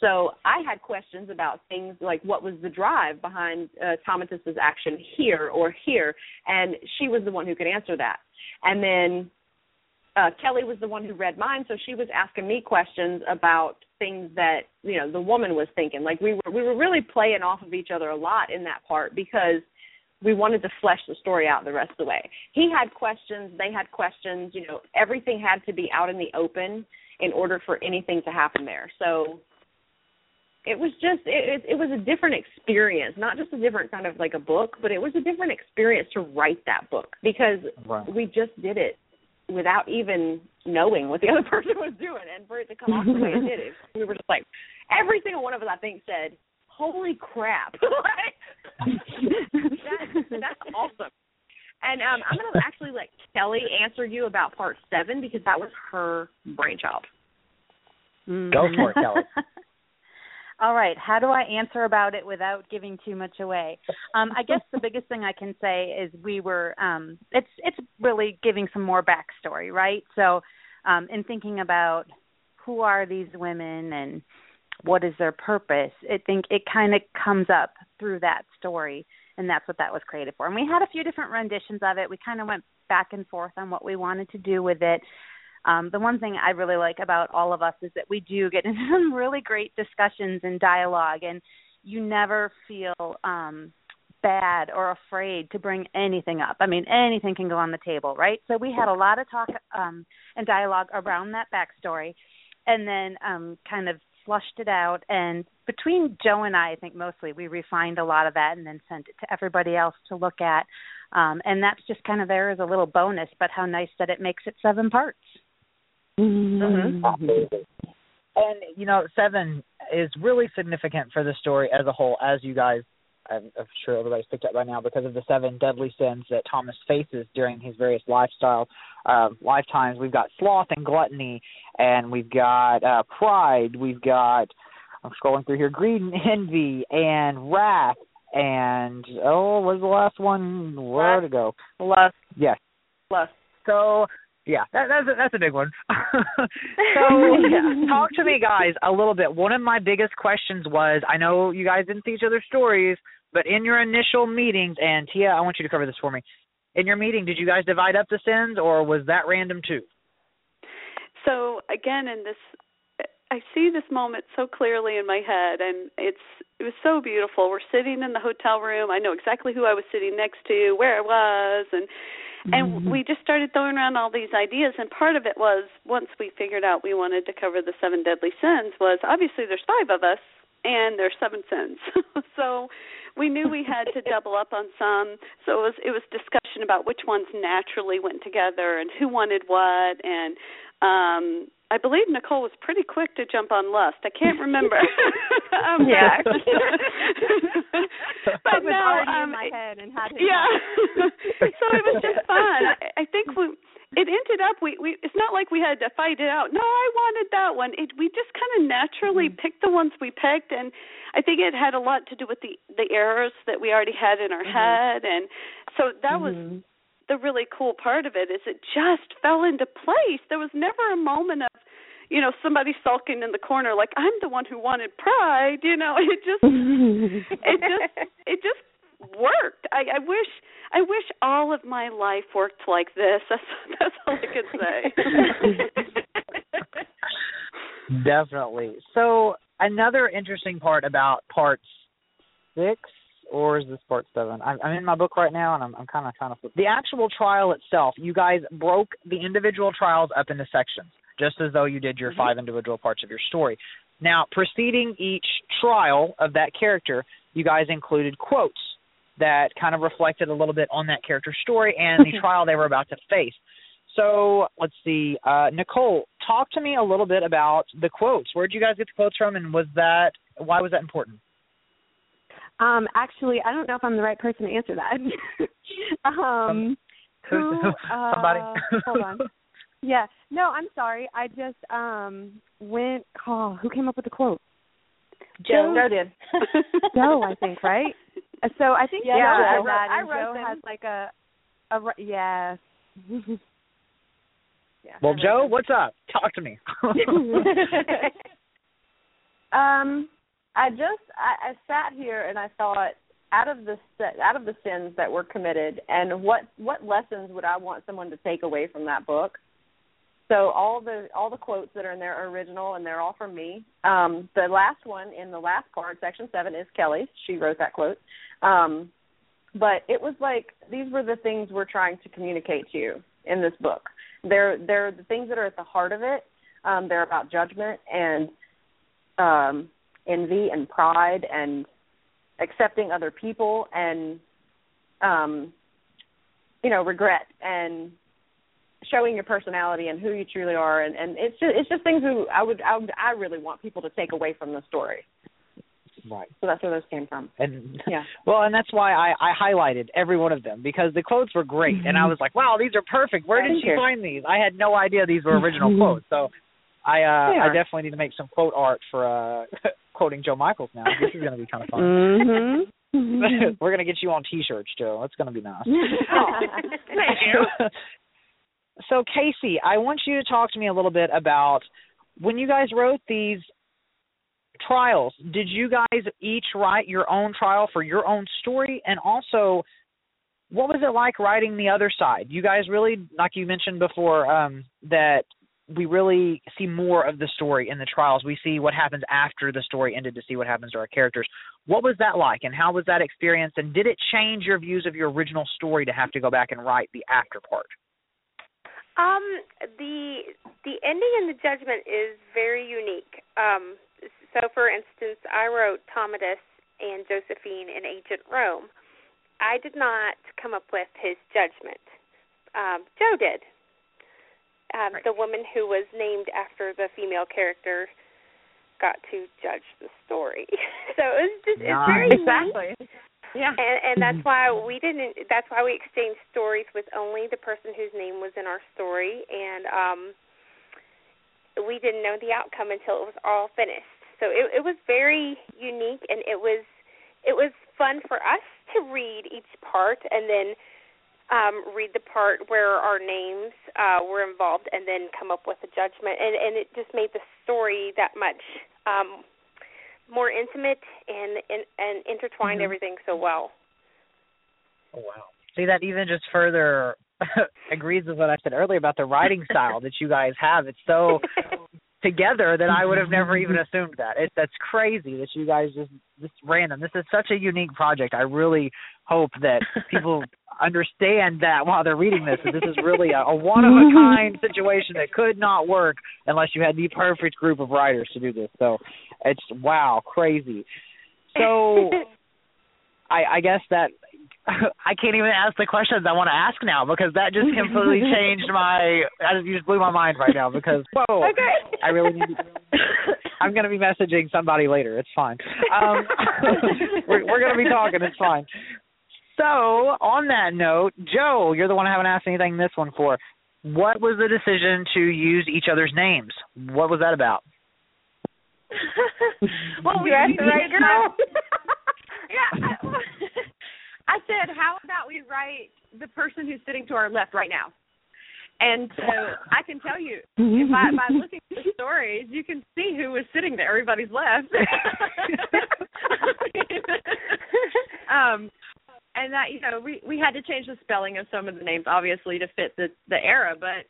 So I had questions about things like what was the drive behind uh, Thomas's action here or here, and she was the one who could answer that. And then uh, Kelly was the one who read mine, so she was asking me questions about things that you know the woman was thinking. Like we were we were really playing off of each other a lot in that part because we wanted to flesh the story out the rest of the way. He had questions, they had questions. You know, everything had to be out in the open in order for anything to happen there. So it was just it, it, it was a different experience, not just a different kind of like a book, but it was a different experience to write that book because Right. we just did it without even knowing what the other person was doing, and for it to come off the way it did, it, we were just like every single one of us, I think, said, "Holy crap!" like, that, that's awesome. And um, I'm going to actually let Kelly answer you about part seven because that was her brainchild. Mm. Go for it, Kelly. All right. How do I answer about it without giving too much away? Um, I guess the biggest thing I can say is we were. Um, it's it's really giving some more backstory, right? So, um, in thinking about who are these women and what is their purpose, I think it kind of comes up through that story, and that's what that was created for. And we had a few different renditions of it. We kind of went back and forth on what we wanted to do with it. Um, the one thing I really like about all of us is that we do get into some really great discussions and dialogue, and you never feel um, bad or afraid to bring anything up. I mean, anything can go on the table, right? So we had a lot of talk um, and dialogue around that backstory, and then um, kind of flushed it out. And between Jo and I, I think mostly we refined a lot of that and then sent it to everybody else to look at. Um, and that's just kind of there as a little bonus, but how nice that it makes it seven parts. Mm-hmm. And you know, seven is really significant for the story as a whole, as you guys, I'm, I'm sure everybody's picked up by now, because of the seven deadly sins that Thomas faces during his various lifestyle uh, lifetimes. We've got sloth and gluttony, and we've got uh, pride. We've got I'm scrolling through here, greed and envy, and wrath, and oh, what was the last one? Where to go? Lust. Yes. Lust. So yeah, that, that's a, that's a big one. so yeah, talk to me, guys, a little bit. One of my biggest questions was, I know you guys didn't see each other's stories, but in your initial meetings, and Tia, I want you to cover this for me. In your meeting, did you guys divide up the sins, or was that random too? So again, in this, I see this moment so clearly in my head, and it's it was so beautiful. We're sitting in the hotel room. I know exactly who I was sitting next to, where I was, and and Mm-hmm. we just started throwing around all these ideas and part of it was once we figured out we wanted to cover the seven deadly sins was obviously there's five of us and there's seven sins so we knew we had to double up on some so it was it was discussion about which ones naturally went together and who wanted what and um I believe Nicole was pretty quick to jump on lust. I can't remember. um, Yeah. but I was no, um, in my head and had to yeah. so it was just fun. I, I think we it ended up we we it's not like we had to fight it out. No, I wanted that one. It we just kind of naturally Mm-hmm. picked the ones we picked and I think it had a lot to do with the the errors that we already had in our Mm-hmm. head and so that was the really cool part of it is it just fell into place. There was never a moment of you know somebody sulking in the corner like I'm the one who wanted pride, you know. It just it just it just worked. I, I wish I wish all of my life worked like this. That's that's all I could say. Definitely. So another interesting part about part six, or is this part seven? I'm, I'm in my book right now, and I'm, I'm kind of trying to flip. The actual trial itself, you guys broke the individual trials up into sections, just as though you did your mm-hmm. five individual parts of your story. Now, preceding each trial of that character, you guys included quotes that kind of reflected a little bit on that character's story and the trial they were about to face. So let's see, uh, Nicole, talk to me a little bit about the quotes. Where did you guys get the quotes from, and was that why was that important? Um, actually, I don't know if I'm the right person to answer that. um, who? Who's- somebody? Uh, hold on. Yeah. No, I'm sorry. I just um went. Oh, who came up with the quote? Jo. Jo did. Jo, I think, right? So I think Yeah, Jo I wrote- that, I and wrote Jo them. has like a, a ri- yes. yeah. Well, Jo, what's up? Talk to me. um, I just I, I sat here and I thought out of the se- out of the sins that were committed and what what lessons would I want someone to take away from that book? So all the all the quotes that are in there are original and they're all from me. Um, the last one in the last part, section seven, is Kelly's. She wrote that quote. Um, but it was like these were the things we're trying to communicate to you in this book. They're they're the things that are at the heart of it. Um, they're about judgment and um, envy and pride and accepting other people and um, you know regret and showing your personality and who you truly are and, and it's just it's just things who I would I would I really want people to take away from the story. Right. So that's where those came from. And Yeah. well, and that's why I, I highlighted every one of them because the quotes were great, and I was like, "Wow, these are perfect. Where did she you. find these? I had no idea these were original quotes." So I uh I definitely need to make some quote art for uh quoting Jo Michaels now. This is gonna be kind of fun. Mhm. We're gonna get you on T-shirts, Jo. That's gonna be nice. Thank you. so Casey, I want you to talk to me a little bit about when you guys wrote these trials. Did you guys each write your own trial for your own story, and also what was it like writing the other side? You guys really, like you mentioned before, um, that we really see more of the story in the trials. We see what happens after the story ended to see what happens to our characters. What was that like, and how was that experience? And did it change your views of your original story to have to go back and write the after part? Um, the the ending and the judgment is very unique. Um, so, for instance, I wrote Commodus and Josephine in ancient Rome. I did not come up with his judgment. Um, Jo did. Um, The woman who was named after the female character got to judge the story. so it was just it's very Nice. neat. exactly. Yeah. And and that's why we didn't that's why we exchanged stories with only the person whose name was in our story and um we didn't know the outcome until it was all finished. So it it was very unique and it was it was fun for us to read each part and then um read the part where our names uh were involved and then come up with a judgment and and it just made the story that much um more intimate and and, and intertwined Mhm. everything so well. Oh wow. See that even just further agrees with what I said earlier about the writing style that you guys have. It's so together that I would have never even assumed that. It that's crazy that you guys just just random. This is such a unique project. I really hope that people understand that while they're reading this. That this is really a, a one of a kind situation that could not work unless you had the perfect group of writers to do this. So it's wow, crazy. So I, I guess that I can't even ask the questions I want to ask now because that just completely changed my. I just, you just blew my mind right now because whoa, Okay. I really need. To, I'm going to be messaging somebody later. It's fine. Um, we're we're going to be talking. It's fine. So on that note, Jo, you're the one I haven't asked anything this one for. What was the decision to use each other's names? What was that about? well, we asked the right girl. yeah. I, I said, how about we write the person who's sitting to our left right now? And so I can tell you, if I, by looking at the stories, you can see who was sitting to everybody's left. um, and that you know, we we had to change the spelling of some of the names, obviously, to fit the the era. But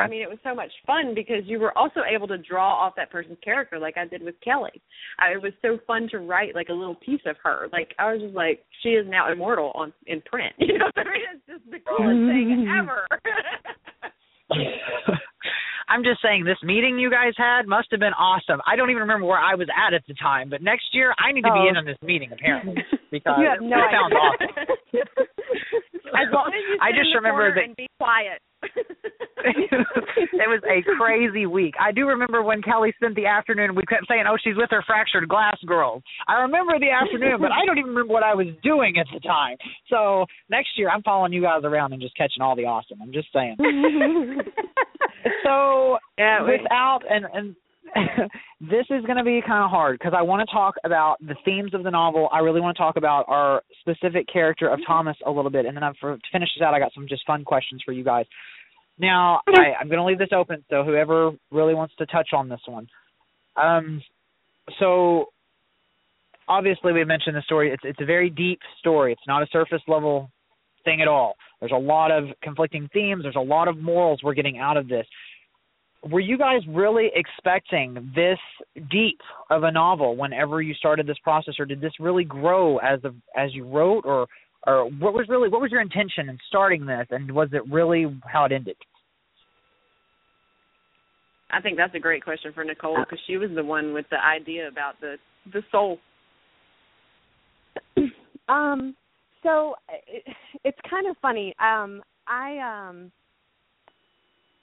I mean, it was so much fun because you were also able to draw off that person's character, like I did with Kelly. I, it was so fun to write like a little piece of her. Like I was just like, she is now immortal on in print. You know, I mean, it's just the coolest mm-hmm. thing ever. I'm just saying this meeting you guys had must have been awesome. I don't even remember where I was at at the time, but next year I need to Oh. be in on this meeting apparently because have it no sounds awesome. As long as you I just in the remember that- and be quiet. it was a crazy week. I do remember when Kelly spent the afternoon. We kept saying, "Oh, she's with her fractured glass girls." I remember the afternoon, but I don't even remember what I was doing at the time. So next year, I'm following you guys around and just catching all the awesome. I'm just saying. so Yeah, without and and this is going to be kind of hard because I want to talk about the themes of the novel. I really want to talk about our specific character of Thomas a little bit, and then I'm, for, to finish this out, I got some just fun questions for you guys. Now, I, I'm going to leave this open, so whoever really wants to touch on this one. Um, so obviously we mentioned the story. It's it's a very deep story. It's not a surface level thing at all. There's a lot of conflicting themes. There's a lot of morals we're getting out of this. Were you guys really expecting this deep of a novel whenever you started this process, or did this really grow as the as you wrote, or or what was really what was your intention in starting this, and was it really how it ended? I think that's a great question for Nicole because she was the one with the idea about the the soul. Um, so it, it's kind of funny. Um, I um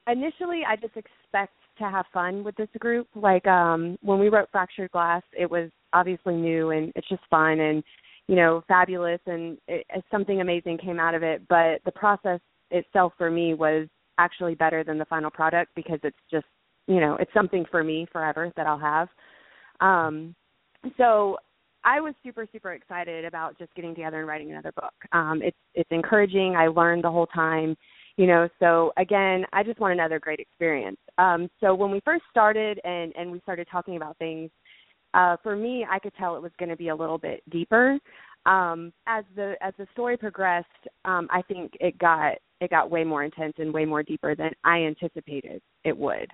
initially I just expect to have fun with this group. Like um when we wrote Fractured Glass, it was obviously new and it's just fun and you know fabulous and it, something amazing came out of it. But the process itself for me was actually better than the final product because it's just you know it's something for me forever that I'll have. Um, so I was super super excited about just getting together and writing another book. Um, it's it's encouraging. I learned the whole time, you know. So again, I just want another great experience. Um, so when we first started and and we started talking about things, uh, for me, I could tell it was going to be a little bit deeper. Um, as the as the story progressed, um, I think it got it got way more intense and way more deeper than I anticipated it would.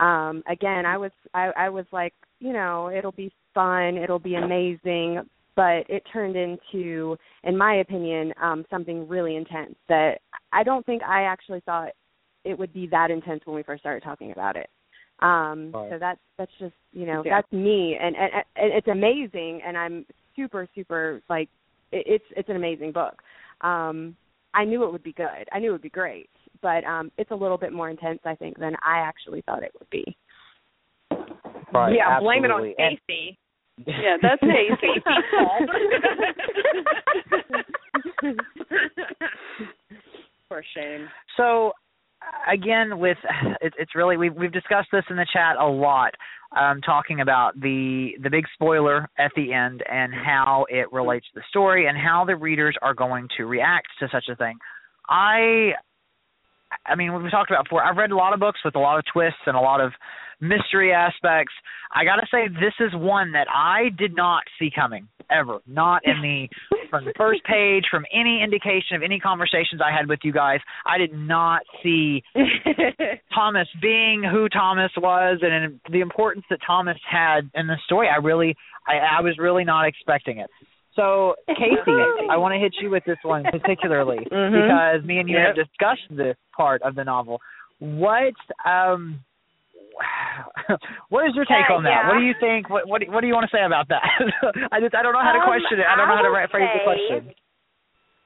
Um, again, I was I, I was like, you know, it'll be fun, it'll be amazing, but it turned into, in my opinion, um, something really intense that I don't think I actually thought it would be that intense when we first started talking about it. Um, right. So that's that's just you know Yeah. that's me, and, and and it's amazing, and I'm super super like it, it's it's an amazing book. Um, I knew it would be good. I knew it would be great, but um, it's a little bit more intense, I think, than I actually thought it would be. Right, yeah, blame it on absolutely. And- Casey. Yeah, that's Casey. For shame. So again, with it's it's really we've we've discussed this in the chat a lot, um, talking about the the big spoiler at the end and how it relates to the story and how the readers are going to react to such a thing. I I mean, we've talked about before. I've read a lot of books with a lot of twists and a lot of mystery aspects. I got to say, this is one that I did not see coming ever. Not in the from the first page, from any indication of any conversations I had with you guys. I did not see Thomas being who Thomas was and the importance that Thomas had in the story. I really, I, I was really not expecting it. So, Casey, I want to hit you with this one particularly Mhm. because me and you have discussed this part of the novel. What um what is your take Uh, on that? yeah. What do you think? What what do, what do you want to say about that? I just I don't know how to Um, question it. I don't know how to I ra- phrase the question.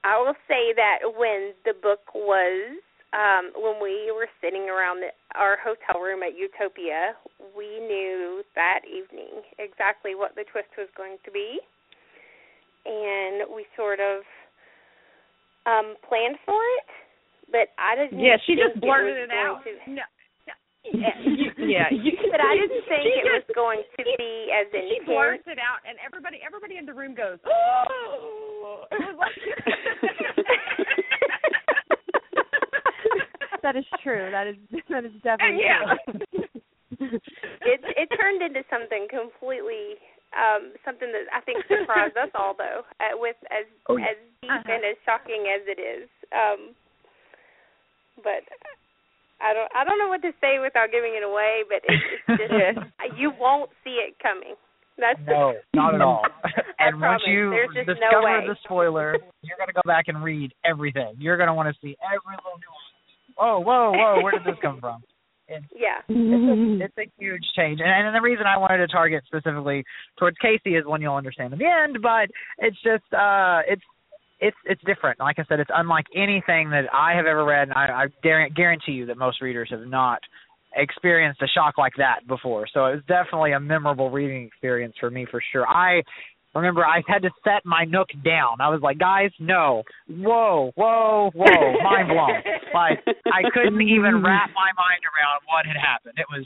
I will say that when the book was um when we were sitting around the, our hotel room at Utopia, we knew that evening exactly what the twist was going to be. And we sort of um planned for it, but I didn't Yeah, she just blurted it, it, out. to- No. Yeah, you, yeah, you, but I didn't think she it was going to be as She intense. blurts it out, and everybody, everybody in the room goes, "Oh!" It was like, That is true. That is that is definitely yeah. true. it it turned into something completely um something that I think surprised us all though uh, with as Oh, yeah. as deep Uh-huh. and as shocking as it is um but I don't I don't know what to say without giving it away but it's, it's just Yes. you won't see it coming that's No, not at all. I and once you There's just no discover the spoiler, you're gonna go back and read everything. You're gonna want to see every little nuance. Oh, whoa, whoa! Where did this come from? And yeah it's a huge change, and, and the reason I wanted to target specifically towards Casey is one you'll understand in the end. But it's just, uh, it's it's it's different. Like I said, it's unlike anything that I have ever read, and I, I guarantee you that most readers have not experienced a shock like that before. So it was definitely a memorable reading experience for me for sure. I remember I had to set my nook down. I was like, guys, no, whoa, whoa, whoa, mind blown. Like I couldn't even wrap my mind around what had happened. It was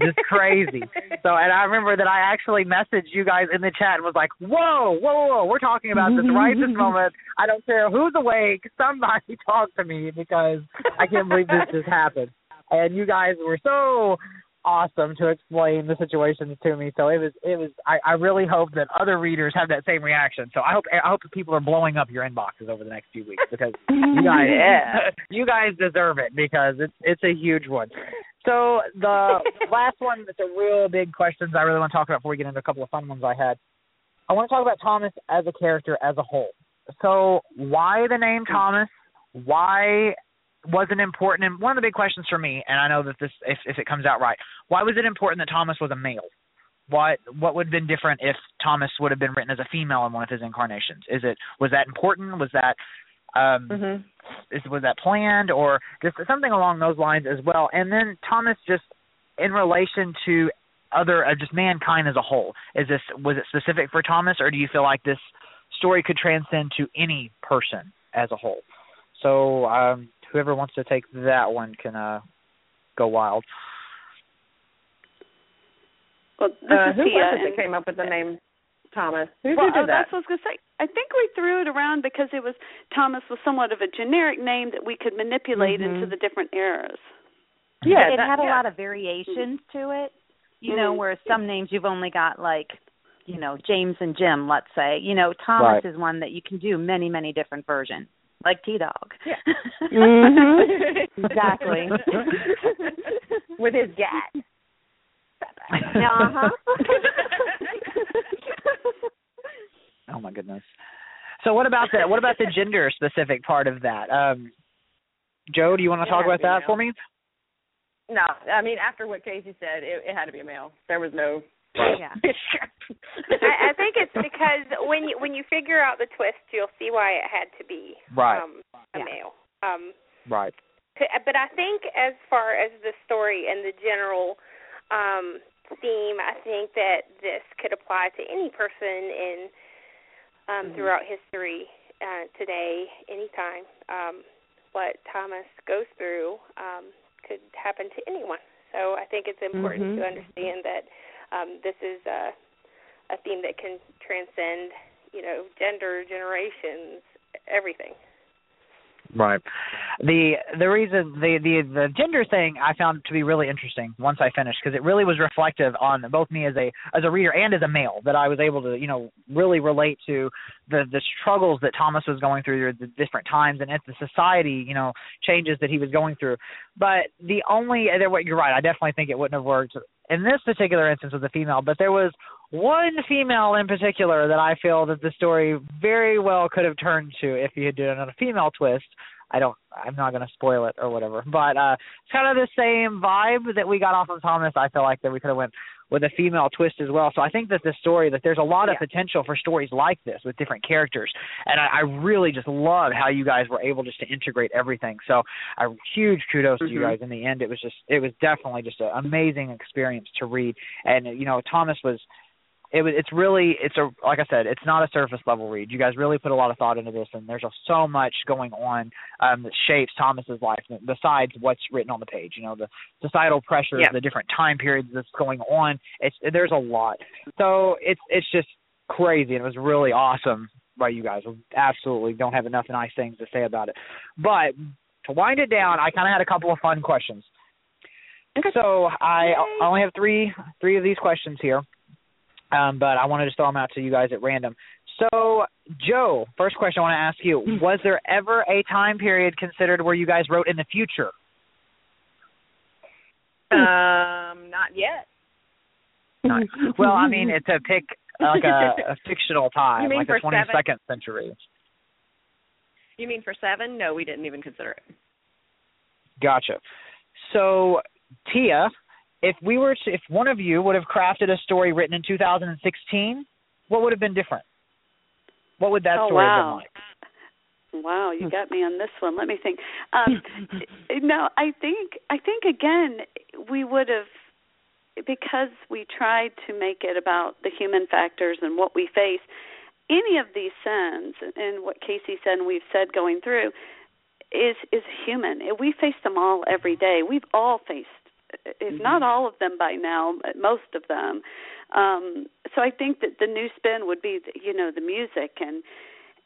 just crazy. So, and I remember that I actually messaged you guys in the chat and was like, whoa, whoa, whoa, we're talking about this right this moment. I don't care who's awake. Somebody talk to me because I can't believe this just happened. And you guys were so awesome to explain the situations to me. So it was, it was. I, I really hope that other readers have that same reaction. So I hope, I hope that people are blowing up your inboxes over the next few weeks because you guys, you guys deserve it because it's, it's a huge one. So the last one that's a real big questions I really want to talk about before we get into a couple of fun ones I had. I want to talk about Thomas as a character as a whole. So why the name mm. Thomas? Why was it important? And one of the big questions for me, and I know that this, if, if it comes out right, why was it important that Thomas was a male? What what would have been different if Thomas would have been written as a female in one of his incarnations? Is it was that important? Was that um Mhm. is was that planned or just something along those lines as well? And then Thomas just in relation to other uh, just mankind as a whole. Is this was it specific for Thomas or do you feel like this story could transcend to any person as a whole? So um whoever wants to take that one can uh go wild. Well, this uh, is who Tia, was it that came up with the name Thomas? Who, well, who did oh, that? that's what I was going to say. I think we threw it around because it was Thomas was somewhat of a generic name that we could manipulate Mhm. into the different eras. Yeah, it that- had a yeah. lot of variations to it. You know, Mhm. where some names you've only got like, you know, James and Jim, let's say. You know, Thomas Right. is one that you can do many, many different versions, like T Dog. Yeah. Mhm. Exactly. with his gat. Uh-huh. Oh my goodness. So what about the what about the gender specific part of that? Um Jo, do you want to It talk had to about that male. for me? No, I mean after what Casey said, it, it had to be a male. There was no. Yeah. I, I think it's because when you when you figure out the twist, you'll see why it had to be Right. um, a Yeah. male. Um, Right. but I think as far as the story and the general um, theme, I think that this could apply to any person in um, Mhm. throughout history uh, today, anytime. Um, what Thomas goes through um, could happen to anyone. So I think it's important Mhm. to understand that um, this is a, a theme that can transcend, you know, gender, generations, everything. Right. The the reason the the the gender thing I found to be really interesting once I finished because it really was reflective on both me as a as a reader and as a male that I was able to you know really relate to the the struggles that Thomas was going through the different times and at the society you know changes that he was going through. But the only there what you're right I definitely think it wouldn't have worked in this particular instance with a female, but there was one female in particular that I feel that the story very well could have turned to if you had done a female twist. I don't I'm not gonna spoil it or whatever. But uh it's kind of the same vibe that we got off of Thomas. I feel like that we could have went with a female twist as well. So I think that the story that there's a lot of Yeah. potential for stories like this with different characters. And I, I really just love how you guys were able just to integrate everything. So a huge kudos to you Mhm. guys in the end. It was just it was definitely just an amazing experience to read. And you know, Thomas was it was it's really it's a like I said, it's not a surface level read. You guys really put a lot of thought into this and there's just so much going on um that shapes Thomas's life besides what's written on the page. You know, the societal pressures, Yeah. the different time periods that's going on. It's there's a lot. So it's it's just crazy and it was really awesome by you guys. Absolutely don't have enough nice things to say about it. But to wind it down, I kind of had a couple of fun questions. So I, I only have three three of these questions here, um, but I wanted to throw them out to you guys at random. So Jo, first question I want to ask you: Was there ever a time period considered where you guys wrote in the future? Um, not yet. Not- well, I mean, it's to pick like a, a fictional time, like the twenty seven? second century. You mean for seven? No, we didn't even consider it. Gotcha. So, Tia, if we were to, if one of you would have crafted a story written in 2016, what would have been different? What would that oh story wow. have been like? Wow, you got me on this one. Let me think. Um, no, I think I think again we would have because we tried to make it about the human factors and what we face. Any of these sins and what Casey said and we've said going through is is human. We face them all every day. We've all faced, if not all of them by now, most of them. Um, so I think that the new spin would be, you know, the music and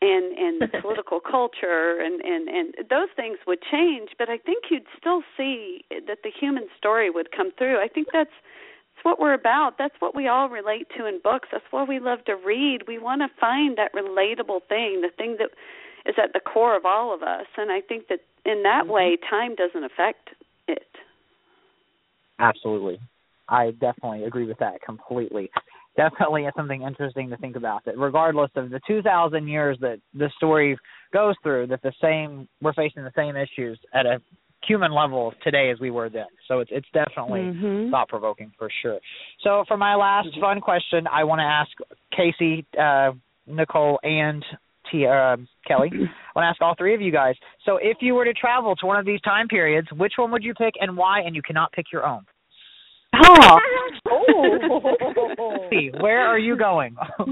and and political culture and and and those things would change but i think you'd still see that the human story would come through. I think that's that's what we're about. That's what we all relate to in books. That's what we love to read. We want to find that relatable thing the thing that is at the core of all of us. And i think that in that Mm-hmm. way time doesn't affect it Absolutely. I definitely agree with that completely. Definitely is something interesting to think about. That regardless of the 2,000 years that the story goes through, that the same we're facing the same issues at a human level today as we were then. So it's it's definitely Mhm. thought provoking for sure. So for my last fun question, I want to ask Casey, uh, Nicole, and Tia, uh, Kelly. I want to ask all three of you guys. So if you were to travel to one of these time periods, which one would you pick and why? And you cannot pick your own. Oh. Oh. Casey, where are you going?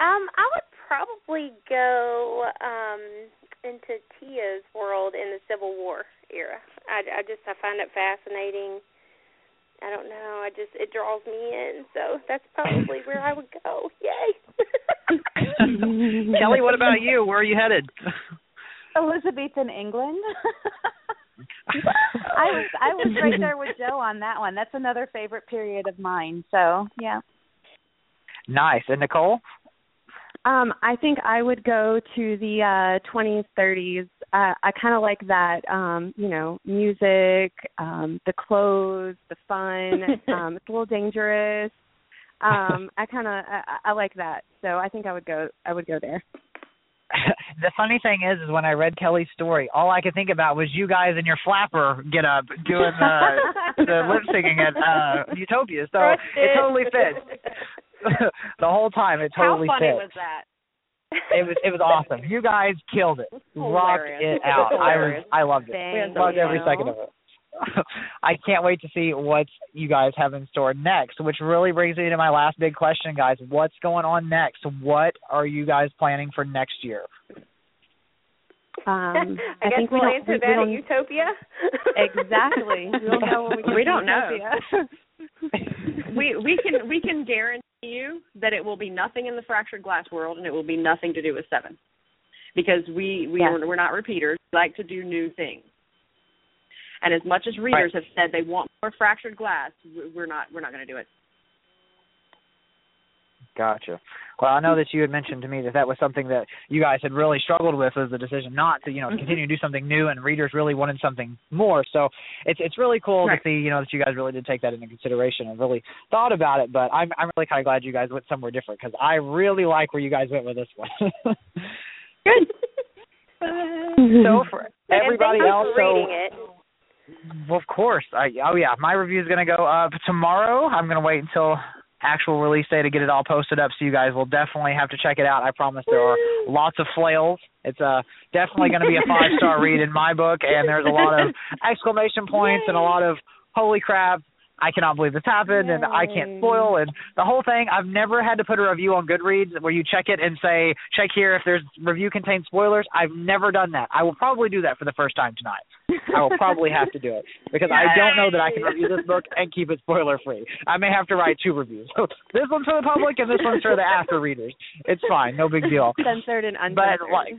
Um, I would probably go um into Tia's world in the Civil War era. I, I just I find it fascinating I don't know. I just it draws me in, so that's probably where I would go. Yay! Kelly, what about you? Where are you headed? Elizabethan England. I was I was right there with Jo on that one. That's another favorite period of mine. So yeah. Nice. And Nicole? Um, I think I would go to the uh 20s, 30s. Uh, I kind of like that, um, you know, music, um, the clothes, the fun. um, it's a little dangerous. Um, I kind of I, I like that, so I think I would go. I would go there. the funny thing is, is when I read Kelly's story, all I could think about was you guys in your flapper get up doing the the lip syncing at uh Utopia. So it totally fits. the whole time it totally How funny fits. was that? It was it was awesome. You guys killed it. Rocked it out. I was I loved it. Thanks. Loved every second of it. I can't wait to see what you guys have in store next, which really brings me to my last big question, guys. What's going on next? What are you guys planning for next year? Um, I, guess think we we'll don't, answer we, that we at don't, Utopia. Exactly. We don't know when we, We don't know. We we can we can guarantee you that it will be nothing in the fractured glass world, and it will be nothing to do with seven, because we we Yes. are, we're not repeaters. We like to do new things. And as much as readers have said they want more fractured glass, we- we're not we're not going to do it. Gotcha. Well, I know that you had mentioned to me that that was something that you guys had really struggled with was the decision not to, you know, Mhm. continue to do something new, and readers really wanted something more. So it's it's really cool Right. to see, you know, that you guys really did take that into consideration and really thought about it. But I'm I'm really kind of glad you guys went somewhere different because I really like where you guys went with this one. Good. so for everybody and thank you else, so well, of course. I, oh yeah, my review is going to go up tomorrow. I'm going to wait until actual release day to get it all posted up, so you guys will definitely have to check it out. I promise there are lots of flails. It's uh, definitely going to be a five star read in my book, and there's a lot of exclamation points and a lot of holy crap. I cannot believe this happened, and I can't spoil, and the whole thing. I've never had to put a review on Goodreads where you check it and say, check here if there's review contains spoilers. I've never done that. I will probably do that for the first time tonight. I will probably have to do it because I don't know that I can review this book and keep it spoiler free. I may have to write two reviews. So this one's for the public and this one's for the after readers. It's fine, no big deal. Censored and But uncensored. like,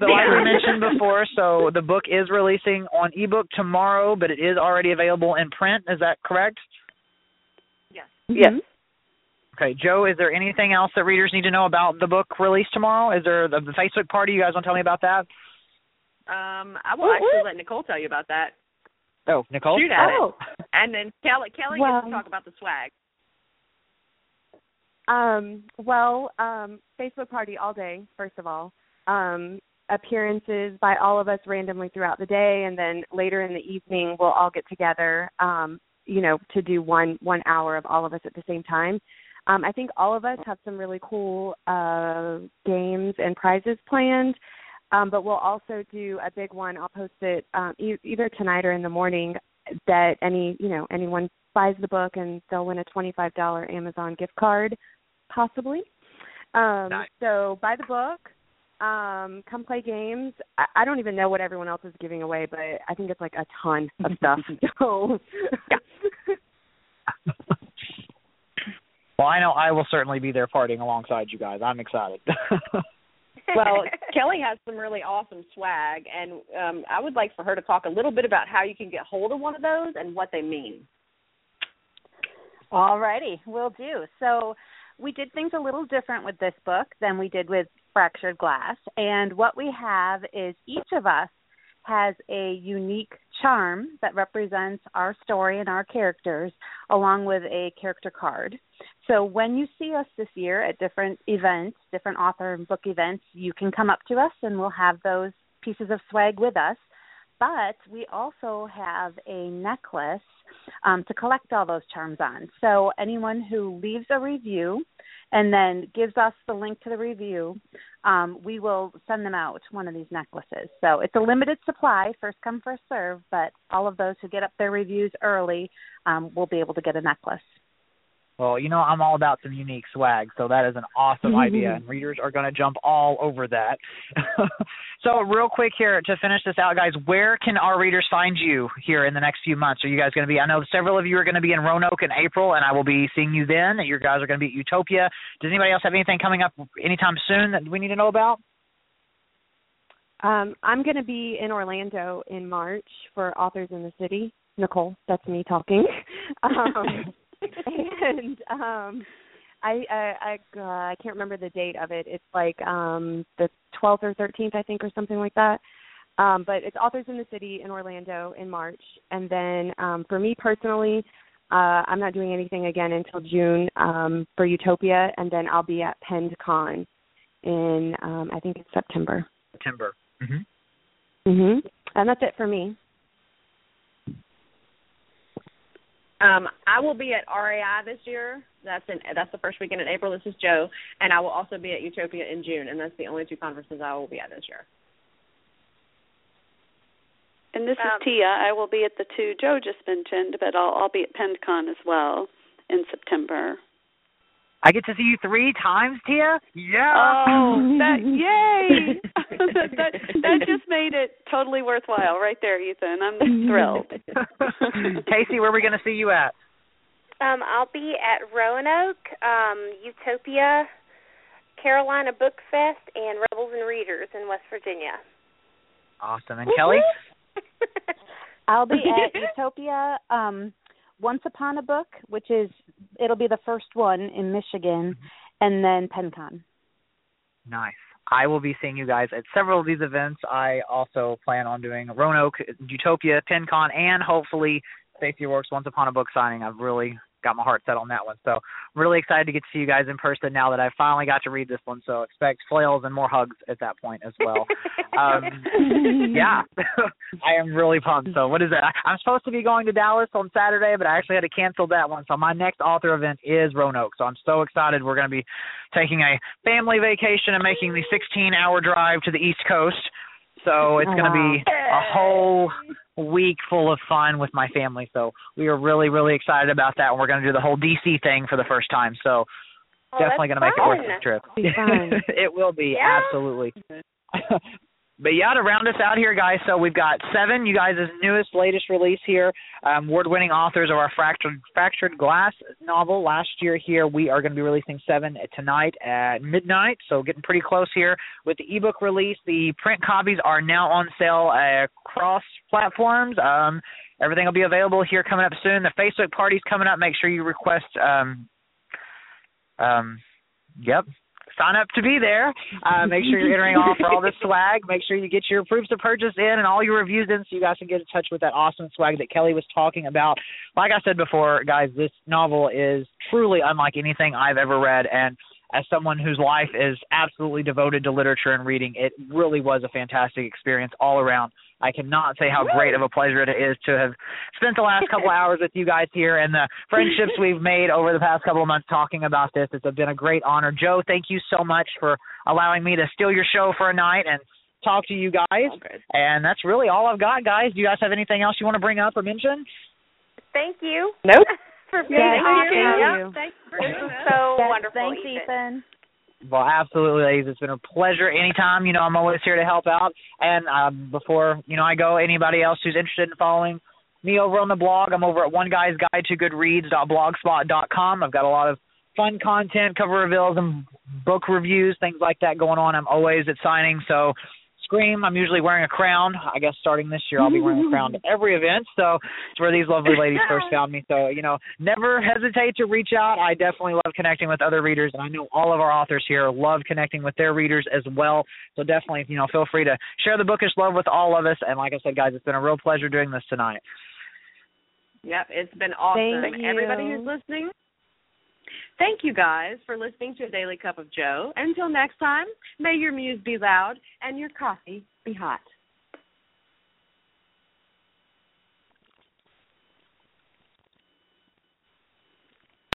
but like we mentioned before, so the book is releasing on ebook tomorrow, but it is already available in print. Is that correct? Yes. Mm-hmm. Yes. Okay, Jo. Is there anything else that readers need to know about the book release tomorrow? Is there the, the Facebook party? You guys want to tell me about that? Um, I will actually let Nicole tell you about that. Oh, Nicole. Shoot at Oh. it. And then Kelly Kelly Well- gets to talk about the swag. Um, well, um, Facebook party all day, first of all. Um, appearances by all of us randomly throughout the day and then later in the evening we'll all get together um, you know, to do one one hour of all of us at the same time. Um, I think all of us have some really cool uh, games and prizes planned. Um, but we'll also do a big one. I'll post it um, e- either tonight or in the morning. That any you know anyone buys the book and they'll win a twenty five dollar Amazon gift card, possibly. Um, Nice. So buy the book. Um, come play games. I, I don't even know what everyone else is giving away, but I think it's like a ton of stuff. so Well, I know I will certainly be there partying alongside you guys. I'm excited. Well, Kelly has some really awesome swag, and um, I would like for her to talk a little bit about how you can get hold of one of those and what they mean. All righty, will do. So we did things a little different with this book than we did with Fractured Glass. And what we have is each of us has a unique charm that represents our story and our characters, along with a character card. So when you see us this year at different events, different author and book events, you can come up to us and we'll have those pieces of swag with us. But we also have a necklace um, to collect all those charms on. So anyone who leaves a review and then gives us the link to the review, um, we will send them out one of these necklaces. So it's a limited supply, first come, first serve, but all of those who get up their reviews early um, will be able to get a necklace. Well, you know I'm all about some unique swag, so that is an awesome idea, and readers are going to jump all over that. so, real quick here to finish this out, guys, where can our readers find you here in the next few months? Are you guys going to be? I know several of you are going to be in Roanoke in April, and I will be seeing you then. You guys are going to be at Utopia. Does anybody else have anything coming up anytime soon that we need to know about? Um, I'm going to be in Orlando in March for Authors in the City. Nicole, that's me talking. um, and um, I I I, uh, I can't remember the date of it. It's like um, the 12th or 13th, I think, or something like that. Um, but it's Authors in the City in Orlando in March, and then um, for me personally, uh, I'm not doing anything again until June um, for Utopia, and then I'll be at PennedCon in um, I think it's September. September. Mhm. Mhm. And that's it for me. Um, I will be at RAI this year. That's in that's the first weekend in April. This is Jo, and I will also be at Utopia in June, and that's the only two conferences I will be at this year. And this Um, is Tia. I will be at the two Jo just mentioned, but I'll I'll be at PennedCon as well in September. I get to see you three times, Tia. Yeah. Oh, that yay! that, that that just made it totally worthwhile, right there, Ethan. I'm thrilled. Casey, where are we going to see you at? Um, I'll be at Roanoke, um, Utopia, Carolina Book Fest, and Rebels and Readers in West Virginia. Awesome. And Kelly? I'll be at Utopia um Once Upon a Book, which is it'll be the first one in Michigan, and then PennedCon. Nice. I will be seeing you guys at several of these events. I also plan on doing Roanoke, Utopia, PennedCon, and hopefully Stacey Works Once Upon a Book signing. I've really got my heart set on that one. So I'm really excited to get to see you guys in person now that I finally got to read this one. So expect flails and more hugs at that point as well. um, yeah, I am really pumped. So what is that? I, I'm supposed to be going to Dallas on Saturday, but I actually had to cancel that one. So my next author event is Roanoke. So I'm so excited. We're going to be taking a family vacation and making the 16 hour drive to the East Coast. So it's going to be a whole week full of fun with my family. So we are really, really excited about that. And we're going to do the whole DC thing for the first time. So Oh, definitely going to make it worth the trip. It will be Yeah. absolutely. but yeah, to round us out here, guys. So we've got seven. You guys' newest, latest release here. Um, award-winning authors of our fractured fractured glass novel last year. Here we are going to be releasing seven tonight at midnight. So getting pretty close here with the ebook release. The print copies are now on sale across platforms. Um, everything will be available here coming up soon. The Facebook party's coming up. Make sure you request. Um, um, yep, sign up to be there. Uh, make sure you're entering all for all this swag. Make sure you get your proofs of purchase in and all your reviews in so you guys can get in touch with that awesome swag that Kelly was talking about. Like I said before, guys, this novel is truly unlike anything I've ever read. And as someone whose life is absolutely devoted to literature and reading, it really was a fantastic experience all around. I cannot say how great of a pleasure it is to have spent the last couple hours with you guys here and the friendships we've made over the past couple of months talking about this. It's been a great honor. Jo, thank you so much for allowing me to steal your show for a night and talk to you guys. And that's really all I've got, guys. Do you guys have anything else you want to bring up or mention? Thank you. Nope. for being Yeah, on. thank you. Yep, Thanks for doing that. So Yes, wonderful, Thanks, Ethan. Ethan. Well, absolutely, ladies. It's been a pleasure. Anytime, you know, I'm always here to help out. And um, before you know, I go. Anybody else who's interested in following me over on the blog, I'm over at One Guy's Guide to Goodreads.blogspot.com. I've got a lot of fun content, cover reveals, and book reviews, things like that going on. I'm always at signing, so Scream. I'm usually wearing a crown. I guess starting this year, I'll be wearing a crown to every event. So it's where these lovely ladies first found me. So you know, never hesitate to reach out. I definitely love connecting with other readers, and I know all of our authors here love connecting with their readers as well. So definitely, you know, feel free to share the bookish love with all of us. And like I said, guys, it's been a real pleasure doing this tonight. Yep, it's been awesome. Thank you. Everybody you. who's listening, thank you guys for listening to A Daily Cup of Joe. Until next time, may your muse be loud and your coffee be hot.